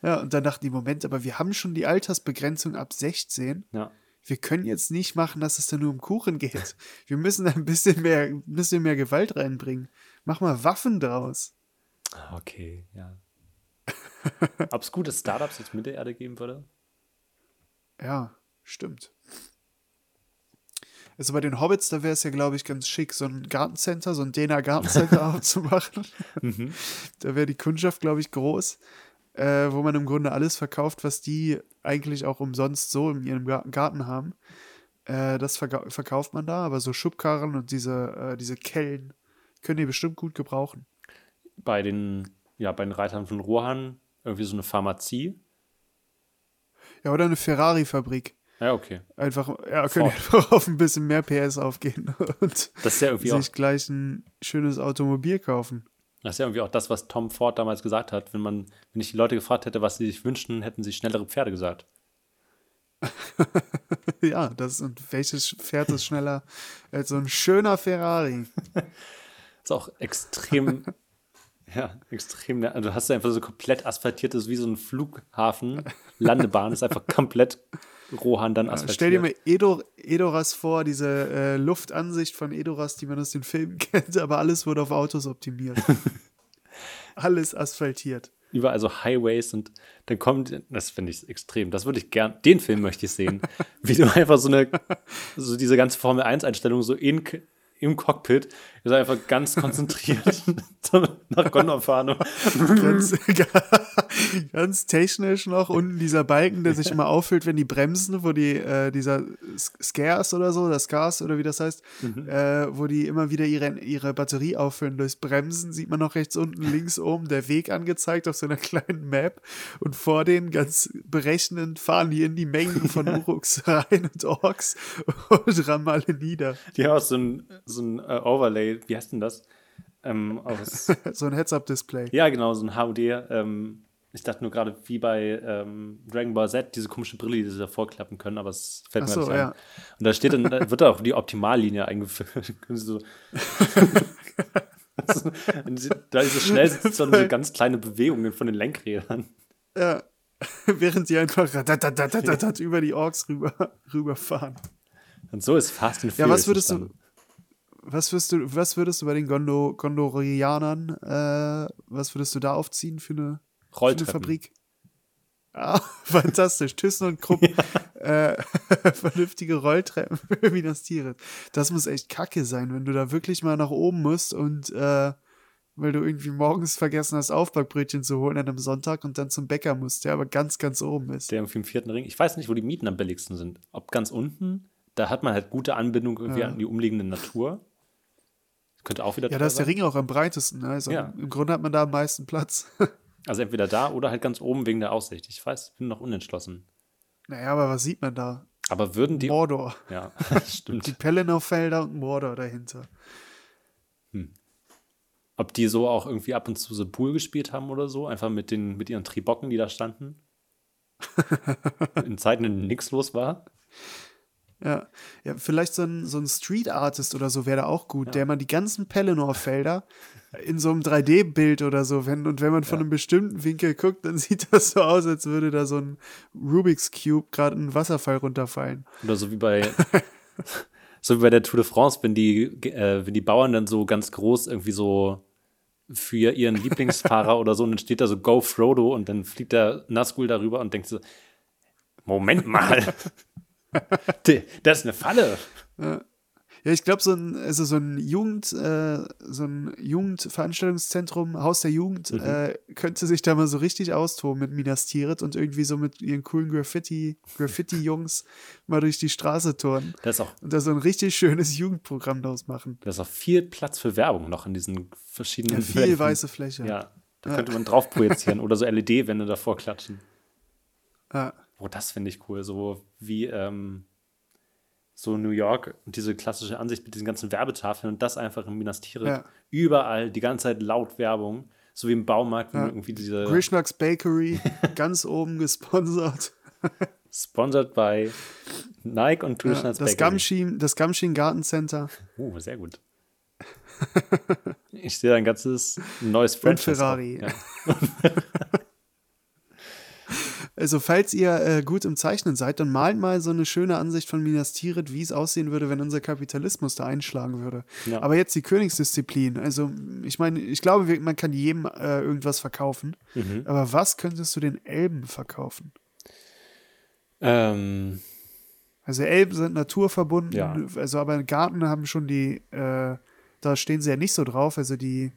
Ja, und dann dachten die, Moment, aber wir haben schon die Altersbegrenzung ab 16. Ja. Wir können jetzt nicht machen, dass es da nur um Kuchen geht. Wir müssen da ein bisschen mehr, ein bisschen mehr Gewalt reinbringen. Mach mal Waffen draus. Ah, Okay, ja. Ob es gute Startups jetzt mit der Erde geben würde? Ja, stimmt. Also bei den Hobbits, da wäre es ja, glaube ich, ganz schick, so ein Gartencenter, so ein Dena Gartencenter aufzumachen. Da wäre die Kundschaft, glaube ich, groß, äh, wo man im Grunde alles verkauft, was die eigentlich auch umsonst so in ihrem Gar- Garten haben. Äh, das verkau verkauft man da, aber so Schubkarren und diese, äh, diese Kellen können die bestimmt gut gebrauchen. Bei den, ja, bei den Reitern von Rohan irgendwie so eine Pharmazie. Ja, oder eine Ferrari-Fabrik. Ja, okay. Einfach, ja, können Ford. einfach auf ein bisschen mehr PS aufgehen und Das ist ja irgendwie auch, sich gleich ein schönes Automobil kaufen. das ist ja irgendwie auch das, was Tom Ford damals gesagt hat. Wenn man, wenn ich die Leute gefragt hätte, was sie sich wünschen, hätten sie schnellere Pferde gesagt. Ja, das und welches Pferd ist schneller als so ein schöner Ferrari? ist auch extrem, ja, extrem. Also du hast einfach so komplett asphaltiertes, wie so ein Flughafen, Landebahn, ist einfach komplett Rohan dann asphaltiert. Stell dir mal Edo, Edoras vor, diese äh, Luftansicht von Edoras, die man aus den Filmen kennt, aber alles wurde auf Autos optimiert. alles asphaltiert. überall so Highways und dann kommt, das finde ich extrem, das würde ich gern, den Film möchte ich sehen, wie du einfach so eine, so diese ganze Formel 1 Einstellung so in, im Cockpit, ist einfach ganz konzentriert nach Gondor fahren. Ganz, ganz technisch noch unten dieser Balken, der sich immer auffüllt, wenn die bremsen, wo die, äh, dieser Scares oder so, das Gas oder wie das heißt, äh, wo die immer wieder ihre, ihre Batterie auffüllen. Durchs Bremsen sieht man noch rechts unten, links oben der Weg angezeigt auf so einer kleinen Map und vor denen ganz berechnend fahren die in die Mengen von Uruks rein und Orks und rammen alle nieder. Die haben auch so ein, so ein äh, Overlay, wie heißt denn das? Ähm, aus, So ein Heads-Up-Display. ja, genau, so ein HUD. Ähm, ich dachte nur gerade, wie bei ähm, Dragon Ball Z, diese komische Brille, die sie da vorklappen können, aber es fällt Ach mir so, nicht ein. ja. Und da steht dann, da wird da auch die Optimallinie eingeführt. Sie so sie- da ist es schnell, sind es so ganz kleine Bewegungen von den Lenkrädern. Ja. Während die einfach über die Orks rüber, rüberfahren. Und so ist Fast and Ja, Furious was würdest du. Was würdest du, was würdest du bei den Gondo, Gondorianern, äh, was würdest du da aufziehen für eine, für eine. Fabrik? Ah, fantastisch. Thyssen und Krupp, äh, vernünftige Rolltreppen für Minas Tirith. Das muss echt kacke sein, wenn du da wirklich mal nach oben musst und, äh, weil du irgendwie morgens vergessen hast, Aufbackbrötchen zu holen an einem Sonntag und dann zum Bäcker musst, der aber ganz, ganz oben ist. Der irgendwie im vierten Ring. Ich weiß nicht, wo die Mieten am billigsten sind. Ob ganz unten, da hat man halt gute Anbindung irgendwie Ja. an die umliegende Natur. Könnte auch wieder Ja, da ist der. Ring auch am breitesten. Ne? Also Ja. im Grunde hat man da am meisten Platz. Also entweder da oder halt ganz oben wegen der Aussicht. Ich weiß, bin noch unentschlossen. naja, aber was sieht man da? Aber würden die. Mordor. Ja, Die stimmt. Pelennor-Felder und Mordor dahinter. Ob die so auch irgendwie ab und zu so Pool gespielt haben oder so, einfach mit, den, mit ihren Tribocken, die da standen. In Zeiten, in denen nichts los war. Ja. ja, vielleicht so ein, so ein Street Artist oder so wäre da auch gut, der man die ganzen Pelennor-Felder in so einem 3D-Bild oder so, wenn, und wenn man von Ja. einem bestimmten Winkel guckt, dann sieht das so aus, als würde da so ein Rubik's Cube gerade ein Wasserfall runterfallen. Oder so wie bei, so wie bei der Tour de France, wenn die, äh, wenn die Bauern dann so ganz groß irgendwie so für ihren Lieblingsfahrer oder so, und dann steht da so Go Frodo und dann fliegt der Nazgul darüber und denkt so, Moment mal, das ist eine Falle. Ja, ich glaube, so ein, also so ein Jugend, äh, so ein Jugendveranstaltungszentrum, Haus der Jugend, äh, könnte sich da mal so richtig austoben mit Minas Tirith und irgendwie so mit ihren coolen Graffiti, Graffiti-Jungs mal durch die Straße turnen Da ist auch, und da so ein richtig schönes Jugendprogramm draus machen. da ist auch viel Platz für Werbung noch in diesen verschiedenen Ja, viel Wänden. weiße Fläche. Ja, da Ja. könnte man drauf projizieren oder so LED-Wände davor klatschen. Ja. Oh, das finde ich cool. So wie ähm, so New York und diese klassische Ansicht mit diesen ganzen Werbetafeln und das einfach in Minas Tirith. Ja. Überall die ganze Zeit laut Werbung. So wie im Baumarkt, Ja. irgendwie diese Grishnack's Bakery, ganz oben gesponsert. sponsored by Nike und Ja, Tushnas das Gamshin, das Gamshin Gartencenter Oh, sehr gut. ich sehe ein ganzes neues und Franchise. Ferrari. auch. Ja. Also, falls ihr äh, gut im Zeichnen seid, dann malt mal so eine schöne Ansicht von Minas Tirith, wie es aussehen würde, wenn unser Kapitalismus da einschlagen würde. Ja. Aber jetzt die Königsdisziplin. Also, ich meine, ich glaube, man kann jedem äh, irgendwas verkaufen. Mhm. Aber was könntest du den Elben verkaufen? Ähm, Also, Elben sind naturverbunden, Ja. also aber Garten haben schon die, äh, da stehen sie ja nicht so drauf. Also, die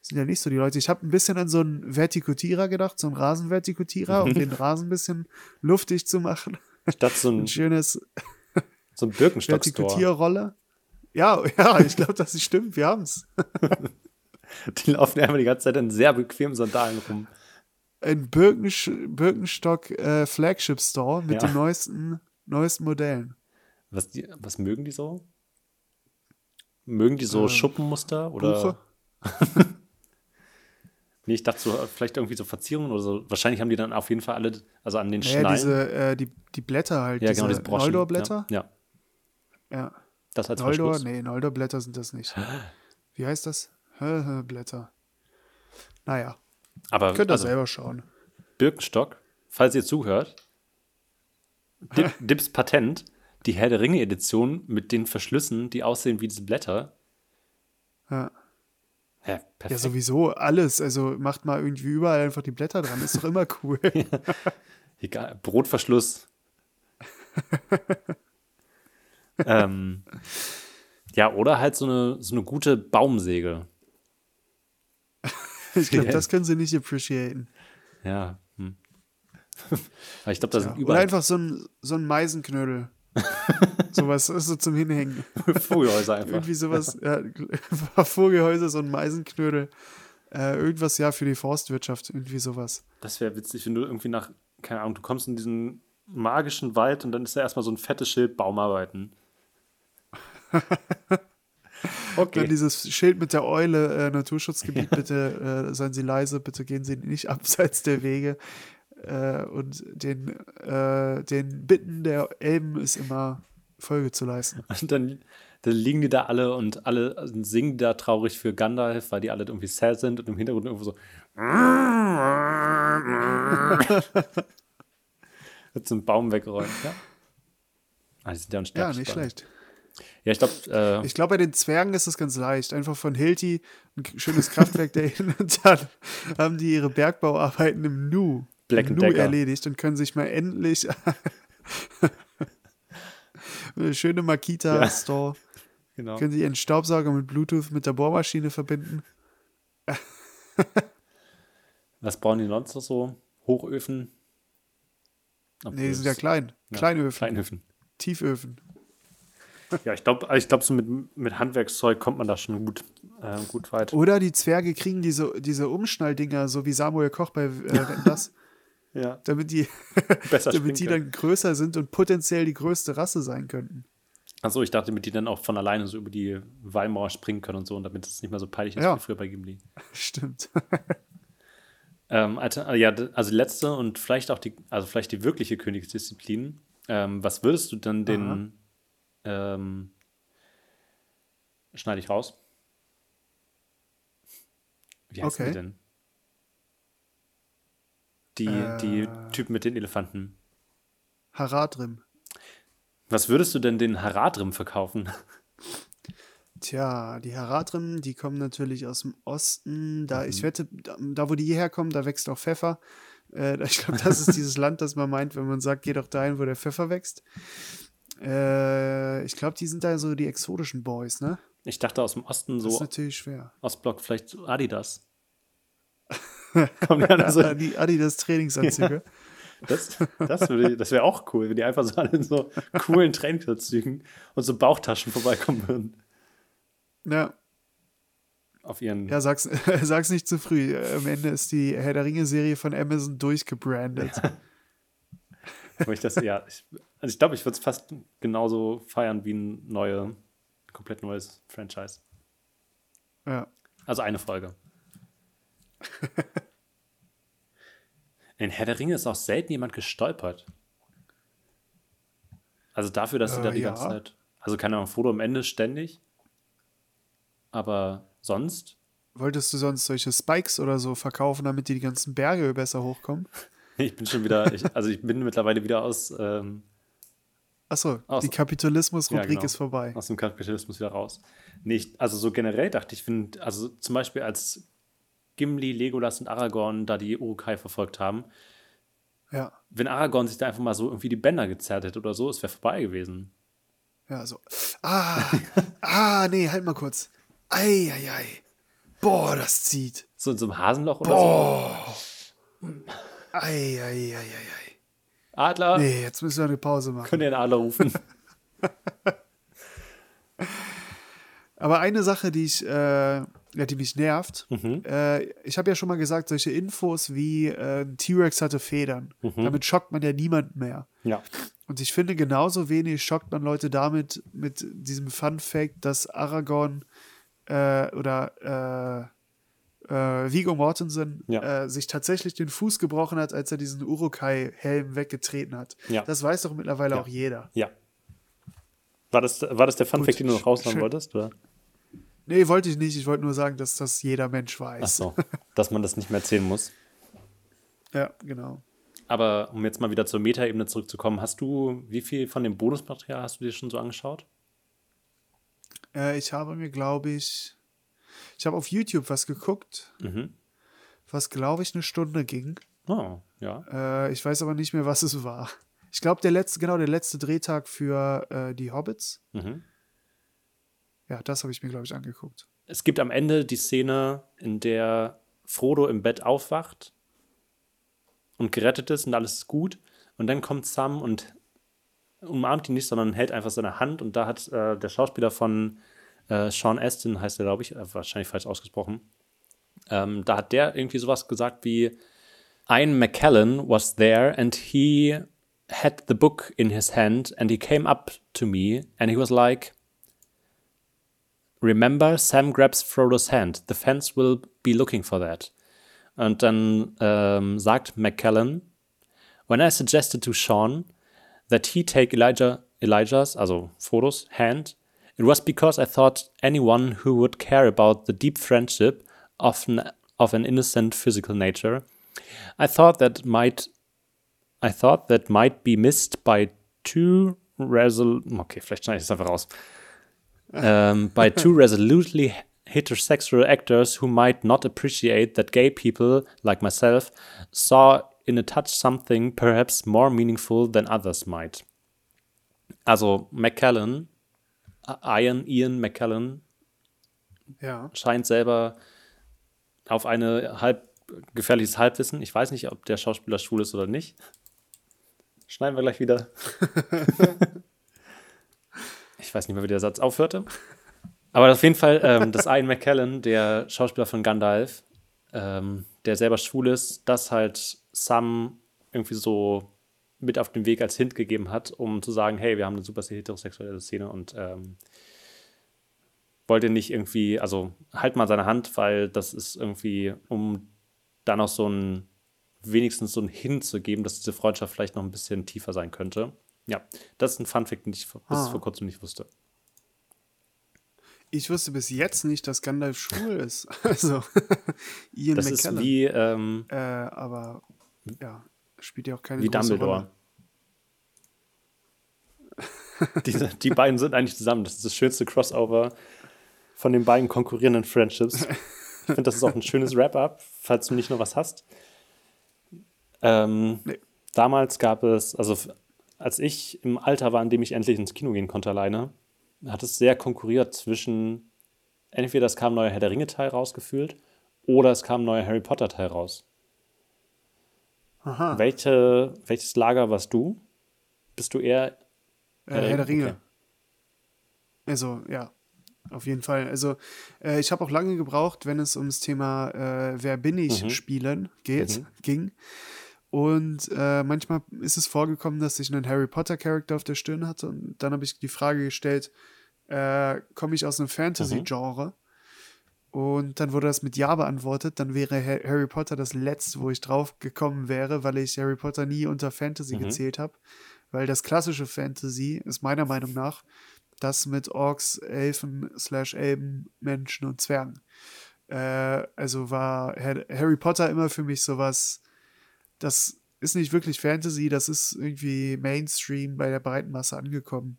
sind ja nicht so die Leute. Ich habe ein bisschen an so einen Vertikutierer gedacht, so einen Rasenvertikutierer, um den Rasen ein bisschen luftig zu machen. statt so ein, Ein schönes so ein Birkenstock-Store. Vertikutierrolle. Ja, ja, ich glaube, das stimmt. Wir haben es. Die laufen einfach die ganze Zeit in sehr bequemen Sandalen rum. Ein Birkensch Birkenstock äh, Flagship Store mit Ja. den neuesten, neuesten Modellen. Was, die, was mögen die so? Mögen die so Ähm, Schuppenmuster? Oder? Buche. Nee, ich dachte so, vielleicht irgendwie so Verzierungen oder so. Wahrscheinlich haben die dann auf jeden Fall alle, also an den Naja, Schnallen. diese, äh, die, die Blätter halt. ja, diese genau, diese Broschen. Noldor-Blätter? Ja, ja, Ja. das als Noldor? Verschluss. Nee, Noldor-Blätter sind das nicht. Wie heißt das? Blätter. Naja, Aber könnt ihr also, selber schauen. Birkenstock, falls ihr zuhört, Dip, Dips Patent, die Herr der Ringe-Edition mit den Verschlüssen, die aussehen wie diese Blätter. Ja. Ja, ja, perfekt. sowieso alles. Also macht mal irgendwie überall einfach die Blätter dran. Ist doch immer cool. Egal, Brotverschluss. ähm, ja, oder halt so eine, so eine gute Baumsäge. Ich glaube, Ja. das können sie nicht appreciaten. Ja. Hm. Ich glaube, da Ja. sind Oder überall einfach so ein, so ein Meisenknödel. sowas ist so zum Hinhängen. Vogelhäuser einfach. Irgendwie sowas, ja, Vogelhäuser, so ein Meisenknödel. Äh, irgendwas ja für die Forstwirtschaft, irgendwie sowas. Das wäre witzig, wenn du irgendwie nach, keine Ahnung, du kommst in diesen magischen Wald und dann ist da erstmal so ein fettes Schild Baumarbeiten. Dann Okay. dieses Schild mit der Eule, äh, Naturschutzgebiet, bitte äh, seien Sie leise, bitte gehen Sie nicht abseits der Wege. Äh, und den, äh, den Bitten der Elben ist immer Folge zu leisten. Und dann, dann liegen die da alle und alle singen da traurig für Gandalf, weil die alle irgendwie sad sind und im Hintergrund irgendwo so. Wird so ein Baum weggeräumt, ja. Ah, die sind ja Ja, unsterblich. nicht dann. schlecht. Ja, ich glaube, äh, Ich glaube, bei den Zwergen ist es ganz leicht. Einfach von Hilti ein schönes Kraftwerk dahin und dann haben die ihre Bergbauarbeiten im Nu, Black nu Decker. erledigt und können sich mal endlich eine schöne Makita-Store, genau. können sie ihren Staubsauger mit Bluetooth mit der Bohrmaschine verbinden. Was bauen die sonst noch so? Hochöfen? Obwohl Nee, die sind ja klein. ja, Kleinöfen, Kleinöfen. Tieföfen. Ja, ich glaube, ich glaub, so mit, mit Handwerkszeug kommt man da schon gut, äh, gut weit. Oder die Zwerge kriegen diese, diese Umschnalldinger, so wie Samuel Koch bei äh, das, Ja, damit die, damit die dann größer sind und potenziell die größte Rasse sein könnten. Achso, ich dachte, damit die dann auch von alleine so über die Wallmauer springen können und so, und damit es nicht mehr so peinlich ist Ja. wie früher bei Gimli. Stimmt. Ähm, Alter, ja, d- also letzte und vielleicht auch die, also vielleicht die wirkliche Königsdisziplin. Ähm, was würdest du dann den, ähm, schneide ich raus. Wie heißt Okay. die denn? Die, die Typen mit den Elefanten. Haradrim. Was würdest du denn den Haradrim verkaufen? Tja, die Haradrim, die kommen natürlich aus dem Osten. Da, Mhm. ich wette, da, da wo die hierher kommen, da wächst auch Pfeffer. Äh, ich glaube, das ist dieses Land, das man meint, wenn man sagt, geh doch dahin, wo der Pfeffer wächst. Äh, ich glaube, die sind da so die exotischen Boys, ne? Ich dachte aus dem Osten Das ist so, natürlich schwer. Ostblock, vielleicht Adidas. Kommen die alle so, die Adidas Trainingsanzüge. das das, würde ich- das wäre auch cool, wenn die einfach so alle in so coolen Trainingsanzügen und so Bauchtaschen vorbeikommen würden. Ja, Auf ihren. ja sag's, sag's nicht zu früh. Am Ende ist die Herr der Ringe-Serie von Amazon durchgebrandet. Wo ich das, ja, ich, also ich glaube, ich würde es fast genauso feiern wie ein neue, komplett neues Franchise. Ja. Also eine Folge. In Herr der Ringe ist auch selten jemand gestolpert. Also dafür, dass sie Äh, da die ja. ganze Zeit. Also keine Ahnung, Foto am Ende ständig. Aber sonst. Wolltest du sonst solche Spikes oder so verkaufen, damit die die ganzen Berge besser hochkommen? Ich bin schon wieder, ich, also ich bin mittlerweile wieder aus, ähm, Achso, Aus- die Kapitalismus-Rubrik Ja, genau. ist vorbei. aus dem Kapitalismus wieder raus. Nicht, also so generell dachte ich, finde, also zum Beispiel als Gimli, Legolas und Aragorn da die Urukai verfolgt haben, Ja, wenn Aragorn sich da einfach mal so irgendwie die Bänder gezerrt hätte oder so, es wäre vorbei gewesen. ja, so. Ah, ah, nee, halt mal kurz. Ei, ei, ei. Boah, das zieht. So in so einem Hasenloch oder so. Ei, ei, ei, ei, ei. Adler, Nee, jetzt müssen wir eine Pause machen. könnt ihr einen Adler rufen? Aber eine Sache, die ich, äh, ja, die mich nervt, Mhm. äh, ich habe ja schon mal gesagt, solche Infos wie äh, ein T-Rex hatte Federn. Mhm. Damit schockt man ja niemanden mehr. ja. Und ich finde, genauso wenig schockt man Leute damit, mit diesem Fun Fact, dass Aragorn äh, oder äh, äh, Viggo Mortensen Ja. äh, sich tatsächlich den Fuß gebrochen hat, als er diesen Urukai-Helm weggetreten hat. Ja. Das weiß doch mittlerweile Ja. auch jeder. Ja. War das, war das der Fun Gut, Fact, den du noch raushauen wolltest? Oder? Nee, wollte ich nicht. Ich wollte nur sagen, dass das jeder Mensch weiß. Ach so, dass man das nicht mehr erzählen muss. Ja, genau. Aber um jetzt mal wieder zur Metaebene zurückzukommen, hast du, wie viel von dem Bonusmaterial hast du dir schon so angeschaut? Äh, ich habe mir, glaube ich, ich habe auf YouTube was geguckt, Mhm. was, glaube ich, eine Stunde ging. Oh, ja. Äh, ich weiß aber nicht mehr, was es war. Ich glaube, der letzte, genau, der letzte Drehtag für äh, die Hobbits. Mhm. Ja, das habe ich mir, glaube ich, angeguckt. Es gibt am Ende die Szene, in der Frodo im Bett aufwacht und gerettet ist und alles ist gut. Und dann kommt Sam und umarmt ihn nicht, sondern hält einfach seine Hand. Und da hat äh, der Schauspieler von äh, Sean Astin, heißt er, glaube ich, äh, wahrscheinlich falsch ausgesprochen, ähm, da hat der irgendwie sowas gesagt wie Ian McKellen was there and he had the book in his hand and he came up to me and he was like, Remember, Sam grabs Frodo's hand. The fans will be looking for that. Und dann ähm, um, sagt McKellen, When I suggested to Sean that he take Elijah, Elijah's, also Frodo's, hand, it was because I thought anyone who would care about the deep friendship of an, of an innocent physical nature, I thought that might, I thought that might be missed by two resol, okay, vielleicht schneide ich das einfach raus um, by two resolutely heterosexual actors who might not appreciate that gay people, like myself, saw in a touch something perhaps more meaningful than others might. Also McKellen, Ian, Ian McKellen Ja. scheint selber auf eine halb gefährliches Halbwissen. Ich weiß nicht, ob der Schauspieler schwul ist oder nicht. Schneiden wir gleich wieder. ich weiß nicht mehr, wie der Satz aufhörte. Aber auf jeden Fall, ähm, dass Ian McKellen, der Schauspieler von Gandalf, ähm, der selber schwul ist, das halt Sam irgendwie so mit auf den Weg als Hint gegeben hat, um zu sagen, hey, wir haben eine super heterosexuelle Szene und ähm, wollte nicht irgendwie, also halt mal seine Hand, weil das ist irgendwie, um da noch so ein, wenigstens so ein Hint zu geben, dass diese Freundschaft vielleicht noch ein bisschen tiefer sein könnte. Ja, das ist ein Funfact, den ich bis Ah. vor kurzem nicht wusste. Ich wusste bis jetzt nicht, dass Gandalf schwul ist. Also, Ian Das ist McKellen. wie, ähm, äh, aber, ja, spielt ja auch keine wie große Dumbledore. Rolle. Diese, die beiden sind eigentlich zusammen. Das ist das schönste Crossover von den beiden konkurrierenden Friendships. Ich finde, das ist auch ein schönes Wrap-up, falls du nicht nur was hast. Ähm, Nee. Damals gab es, also als ich im Alter war, in dem ich endlich ins Kino gehen konnte alleine, hat es sehr konkurriert zwischen, entweder es kam ein neuer Herr der Ringe-Teil rausgefühlt oder es kam ein neuer Harry Potter-Teil raus. Aha, Welche, welches Lager warst du? Bist du eher äh, Herr der Ringe. Okay. Also, ja, auf jeden Fall. Also, äh, ich habe auch lange gebraucht, wenn es ums Thema äh, Wer bin ich Mhm. spielen geht, Mhm. ging. Und äh, manchmal ist es vorgekommen, dass ich einen Harry Potter-Charakter auf der Stirn hatte. Und dann habe ich die Frage gestellt, äh, komme ich aus einem Fantasy-Genre? Und dann wurde das mit Ja beantwortet. Dann wäre Ha- Harry Potter das letzte, wo ich drauf gekommen wäre, weil ich Harry Potter nie unter Fantasy Mhm. gezählt habe. Weil das klassische Fantasy ist meiner Meinung nach das mit Orks, Elfen, Slash Elben, Menschen und Zwergen. Äh, also war Har- Harry Potter immer für mich sowas, das ist nicht wirklich Fantasy, das ist irgendwie Mainstream bei der breiten Masse angekommen.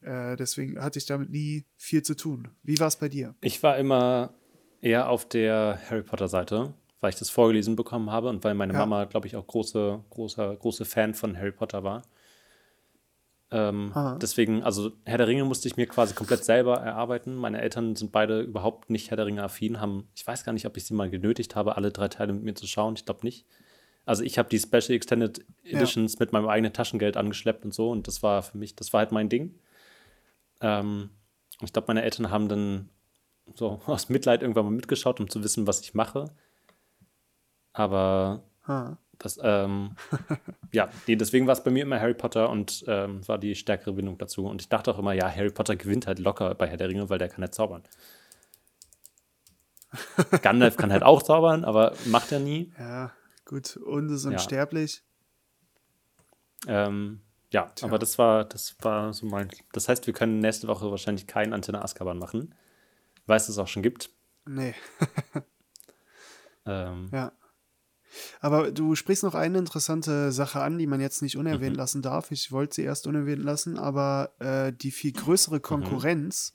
Äh, deswegen hatte ich damit nie viel zu tun. Wie war es bei dir? Ich war immer eher auf der Harry Potter Seite, weil ich das vorgelesen bekommen habe und weil meine Ja. Mama, glaube ich, auch große, großer, große Fan von Harry Potter war. Ähm, deswegen, also Herr der Ringe musste ich mir quasi komplett selber erarbeiten. Meine Eltern sind beide überhaupt nicht Herr der Ringe affin, haben, ich weiß gar nicht, ob ich sie mal genötigt habe, alle drei Teile mit mir zu schauen. Ich glaube nicht. Also ich habe die Special Extended Ja. Editions mit meinem eigenen Taschengeld angeschleppt und so und das war für mich, das war halt mein Ding. Ähm, ich glaube, meine Eltern haben dann so aus Mitleid irgendwann mal mitgeschaut, um zu wissen, was ich mache. Aber Ha. das, ähm, ja, deswegen war es bei mir immer Harry Potter und ähm, war die stärkere Bindung dazu. Und ich dachte auch immer, ja, Harry Potter gewinnt halt locker bei Herr der Ringe, weil der kann halt zaubern. Gandalf kann halt auch zaubern, aber macht er nie. Ja, gut. Und ist Ja. unsterblich. Ähm, ja, Tja. aber das war, das war so mein. Das heißt, wir können nächste Woche wahrscheinlich keinen Antenne Azkaban machen, weil es es auch schon gibt. Nee, Ähm, ja. Aber du sprichst noch eine interessante Sache an, die man jetzt nicht unerwähnt Mhm. lassen darf. Ich wollte sie erst unerwähnt lassen, aber äh, die viel Mhm. größere Konkurrenz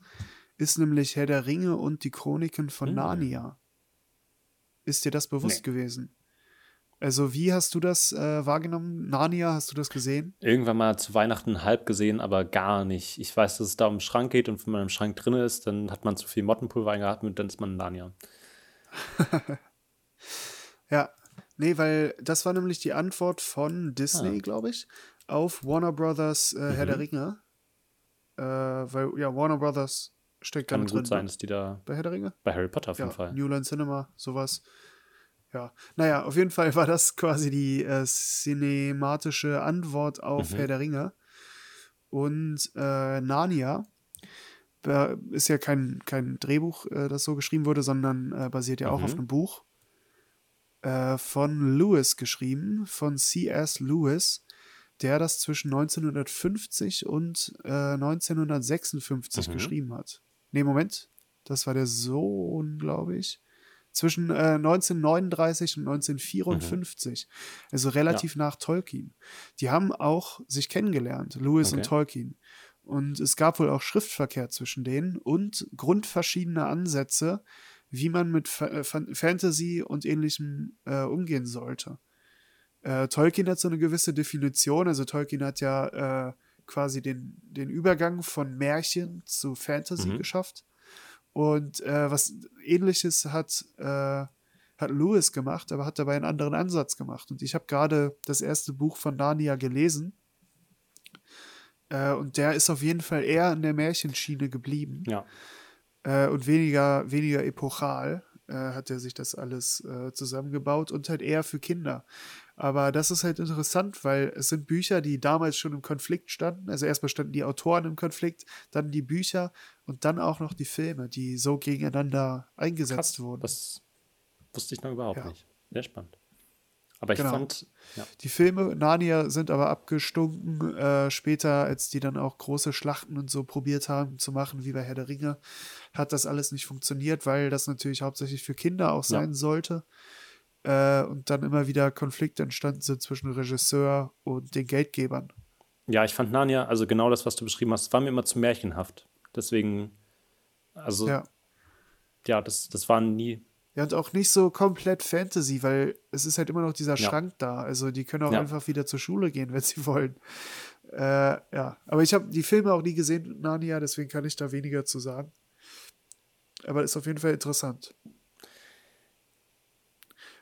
ist nämlich Herr der Ringe und die Chroniken von Mhm. Narnia. Ist dir das bewusst Nee. gewesen? Also, wie hast du das äh, wahrgenommen? Narnia, hast du das gesehen? irgendwann mal zu Weihnachten halb gesehen, aber gar nicht. Ich weiß, dass es da um den Schrank geht und wenn man im Schrank drin ist, dann hat man zu viel Mottenpulver eingeatmet, dann ist man ein Narnia. Ja, nee, weil das war nämlich die Antwort von Disney, Ah. glaube ich, auf Warner Brothers äh, Herr der Mhm. Ringe. Äh, weil, ja, Warner Brothers steckt Kann damit gut drin. sein, ne? dass die da Bei Herr der Ringe? bei Harry Potter auf Ja, jeden Fall. New Line Cinema, sowas. Ja, naja, auf jeden Fall war das quasi die äh, cinematische Antwort auf Mhm. Herr der Ringe. Und äh, Narnia äh, ist ja kein, kein Drehbuch, äh, das so geschrieben wurde, sondern äh, basiert ja auch Mhm. auf einem Buch äh, von Lewis geschrieben, von C.S. Lewis, der das zwischen 1950 und äh, 1956 Mhm. geschrieben hat. Nee, Moment, das war der Sohn, glaube ich. Zwischen äh, 1939 und 1954. Also relativ nach Tolkien. Die haben auch sich kennengelernt, Lewis und Okay. Tolkien. Und es gab wohl auch Schriftverkehr zwischen denen und grundverschiedene Ansätze, wie man mit Fa äh, Fan- Fantasy und ähnlichem äh, umgehen sollte. Äh, Tolkien hat so eine gewisse Definition, also Tolkien hat ja äh, quasi den, den Übergang von Märchen zu Fantasy Mhm. geschafft. Und äh, was ähnliches hat, äh, hat Lewis gemacht, aber hat dabei einen anderen Ansatz gemacht. Und ich habe gerade das erste Buch von Narnia gelesen. Äh, und der ist auf jeden Fall eher in der Märchenschiene geblieben Ja. äh, und weniger, weniger epochal äh, hat er sich das alles äh, zusammengebaut und halt eher für Kinder. Aber das ist halt interessant, weil es sind Bücher, die damals schon im Konflikt standen. Also erstmal standen die Autoren im Konflikt, dann die Bücher und dann auch noch die Filme, die so gegeneinander eingesetzt Krass. wurden. Das wusste ich noch überhaupt Ja. nicht. Sehr spannend. Aber ich Genau. fand, ja. Die Filme Narnia sind aber abgestunken äh, später, als die dann auch große Schlachten und so probiert haben zu machen, wie bei Herr der Ringe, hat das alles nicht funktioniert, weil das natürlich hauptsächlich für Kinder auch sein sollte. Äh, und dann immer wieder Konflikte entstanden sind zwischen Regisseur und den Geldgebern. ja, ich fand Narnia, also genau das, was du beschrieben hast, war mir immer zu märchenhaft. Deswegen, also ja, Ja. das, das war nie, Ja, und auch nicht so komplett Fantasy, weil es ist halt immer noch dieser Ja. Schrank da. Also die können auch Ja. einfach wieder zur Schule gehen, wenn sie wollen. Äh, ja, aber ich habe die Filme auch nie gesehen, Narnia, deswegen kann ich da weniger zu sagen. Aber ist auf jeden Fall interessant.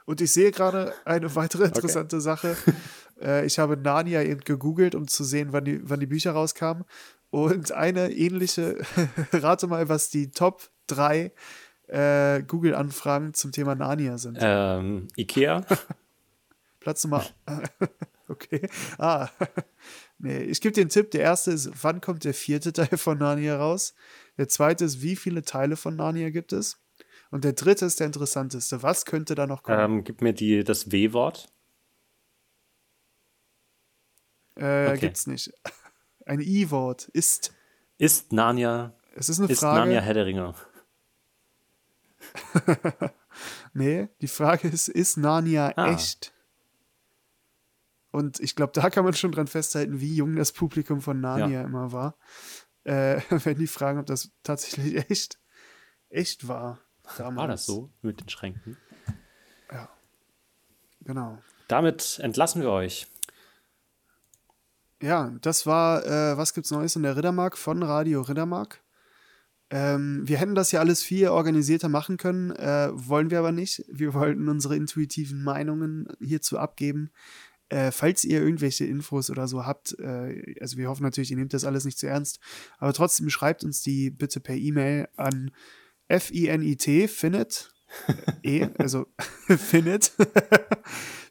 Und ich sehe gerade eine weitere interessante Sache. Äh, ich habe Narnia eben gegoogelt, um zu sehen, wann die, wann die Bücher rauskamen. Und eine ähnliche, rate mal, was die Top 3 äh, Google-Anfragen zum Thema Narnia sind. ähm, Ikea, Platz Nummer. okay. Ah. nee, ich gebe dir einen Tipp. Der erste ist, wann kommt der vierte Teil von Narnia raus? Der zweite ist, wie viele Teile von Narnia gibt es? Und der dritte ist der interessanteste. Was könnte da noch kommen? ähm, gib mir die, das W-Wort. äh, okay. Gibt's nicht. Ein I-Wort ist. Ist Narnia, Es ist eine ist Frage. Narnia Herr der Ringe? Nee, die Frage ist, ist Narnia Ah. echt? Und ich glaube, da kann man schon dran festhalten, wie jung das Publikum von Narnia immer war. Äh, wenn die fragen, ob das tatsächlich echt, echt war. Damals. War das so mit den Schränken? Genau. Damit entlassen wir euch. Ja, das war, äh, was gibt's Neues in der Riddermark von Radio Riddermark. Ähm, wir hätten das ja alles viel organisierter machen können, äh, wollen wir aber nicht. Wir wollten unsere intuitiven Meinungen hierzu abgeben. Äh, falls ihr irgendwelche Infos oder so habt, äh, also wir hoffen natürlich, ihr nehmt das alles nicht zu ernst, aber trotzdem schreibt uns die bitte per E-Mail an F-I-N-I-T, finit, e, also finit,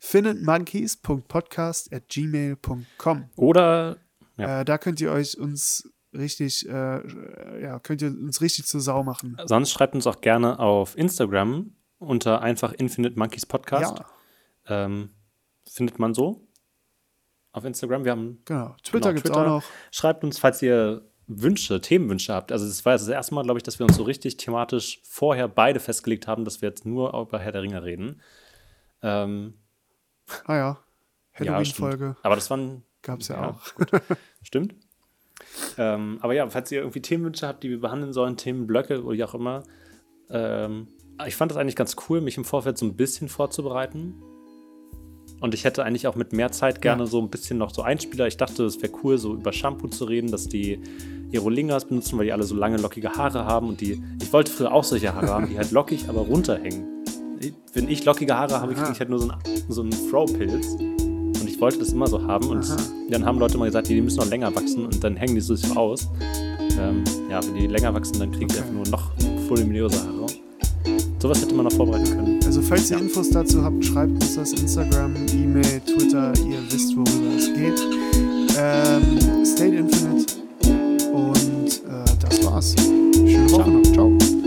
finitmonkeys.podcast at gmail.com. Oder Ja. Äh, da könnt ihr euch uns richtig, äh, ja, könnt ihr uns richtig zur Sau machen. sonst schreibt uns auch gerne auf Instagram unter einfach Infinite Monkeys Podcast. Ja, Ähm, findet man so auf Instagram. Wir haben genau. Twitter Genau, gibt's Twitter. auch noch. Schreibt uns, falls ihr Wünsche, Themenwünsche habt. Also es war jetzt das erste Mal, glaube ich, dass wir uns so richtig thematisch vorher beide festgelegt haben, dass wir jetzt nur über Herr der Ringe reden. Ähm, Ah ja. ja, Halloween-Folge stimmt. Aber das waren gab's ja, ja, auch. Stimmt. Ähm, aber ja, falls ihr irgendwie Themenwünsche habt, die wir behandeln sollen, Themenblöcke oder wie auch immer. Ähm, ich fand das eigentlich ganz cool, mich im Vorfeld so ein bisschen vorzubereiten. Und ich hätte eigentlich auch mit mehr Zeit gerne Ja. so ein bisschen noch so Einspieler. Ich dachte, es wäre cool, so über Shampoo zu reden, dass die Aerolingas benutzen, weil die alle so lange lockige Haare haben. Und die, ich wollte früher auch solche Haare haben, die halt lockig, aber runterhängen. Wenn ich lockige Haare habe, kriege ich halt nur so einen, so einen Fro-Pilz. Und ich wollte das immer so haben. Und Aha. dann haben Leute immer gesagt, die müssen noch länger wachsen und dann hängen die so sich aus. Ähm, ja, wenn die länger wachsen, dann kriegen Okay. einfach nur noch voluminöse Haare. Sowas hätte man noch vorbereiten können. Also falls ihr Infos dazu habt, schreibt uns das Instagram, E-Mail, Twitter, ihr wisst, worüber es geht. Ähm, State Infinite. Und äh, das war's. Schöne Woche noch. Ciao.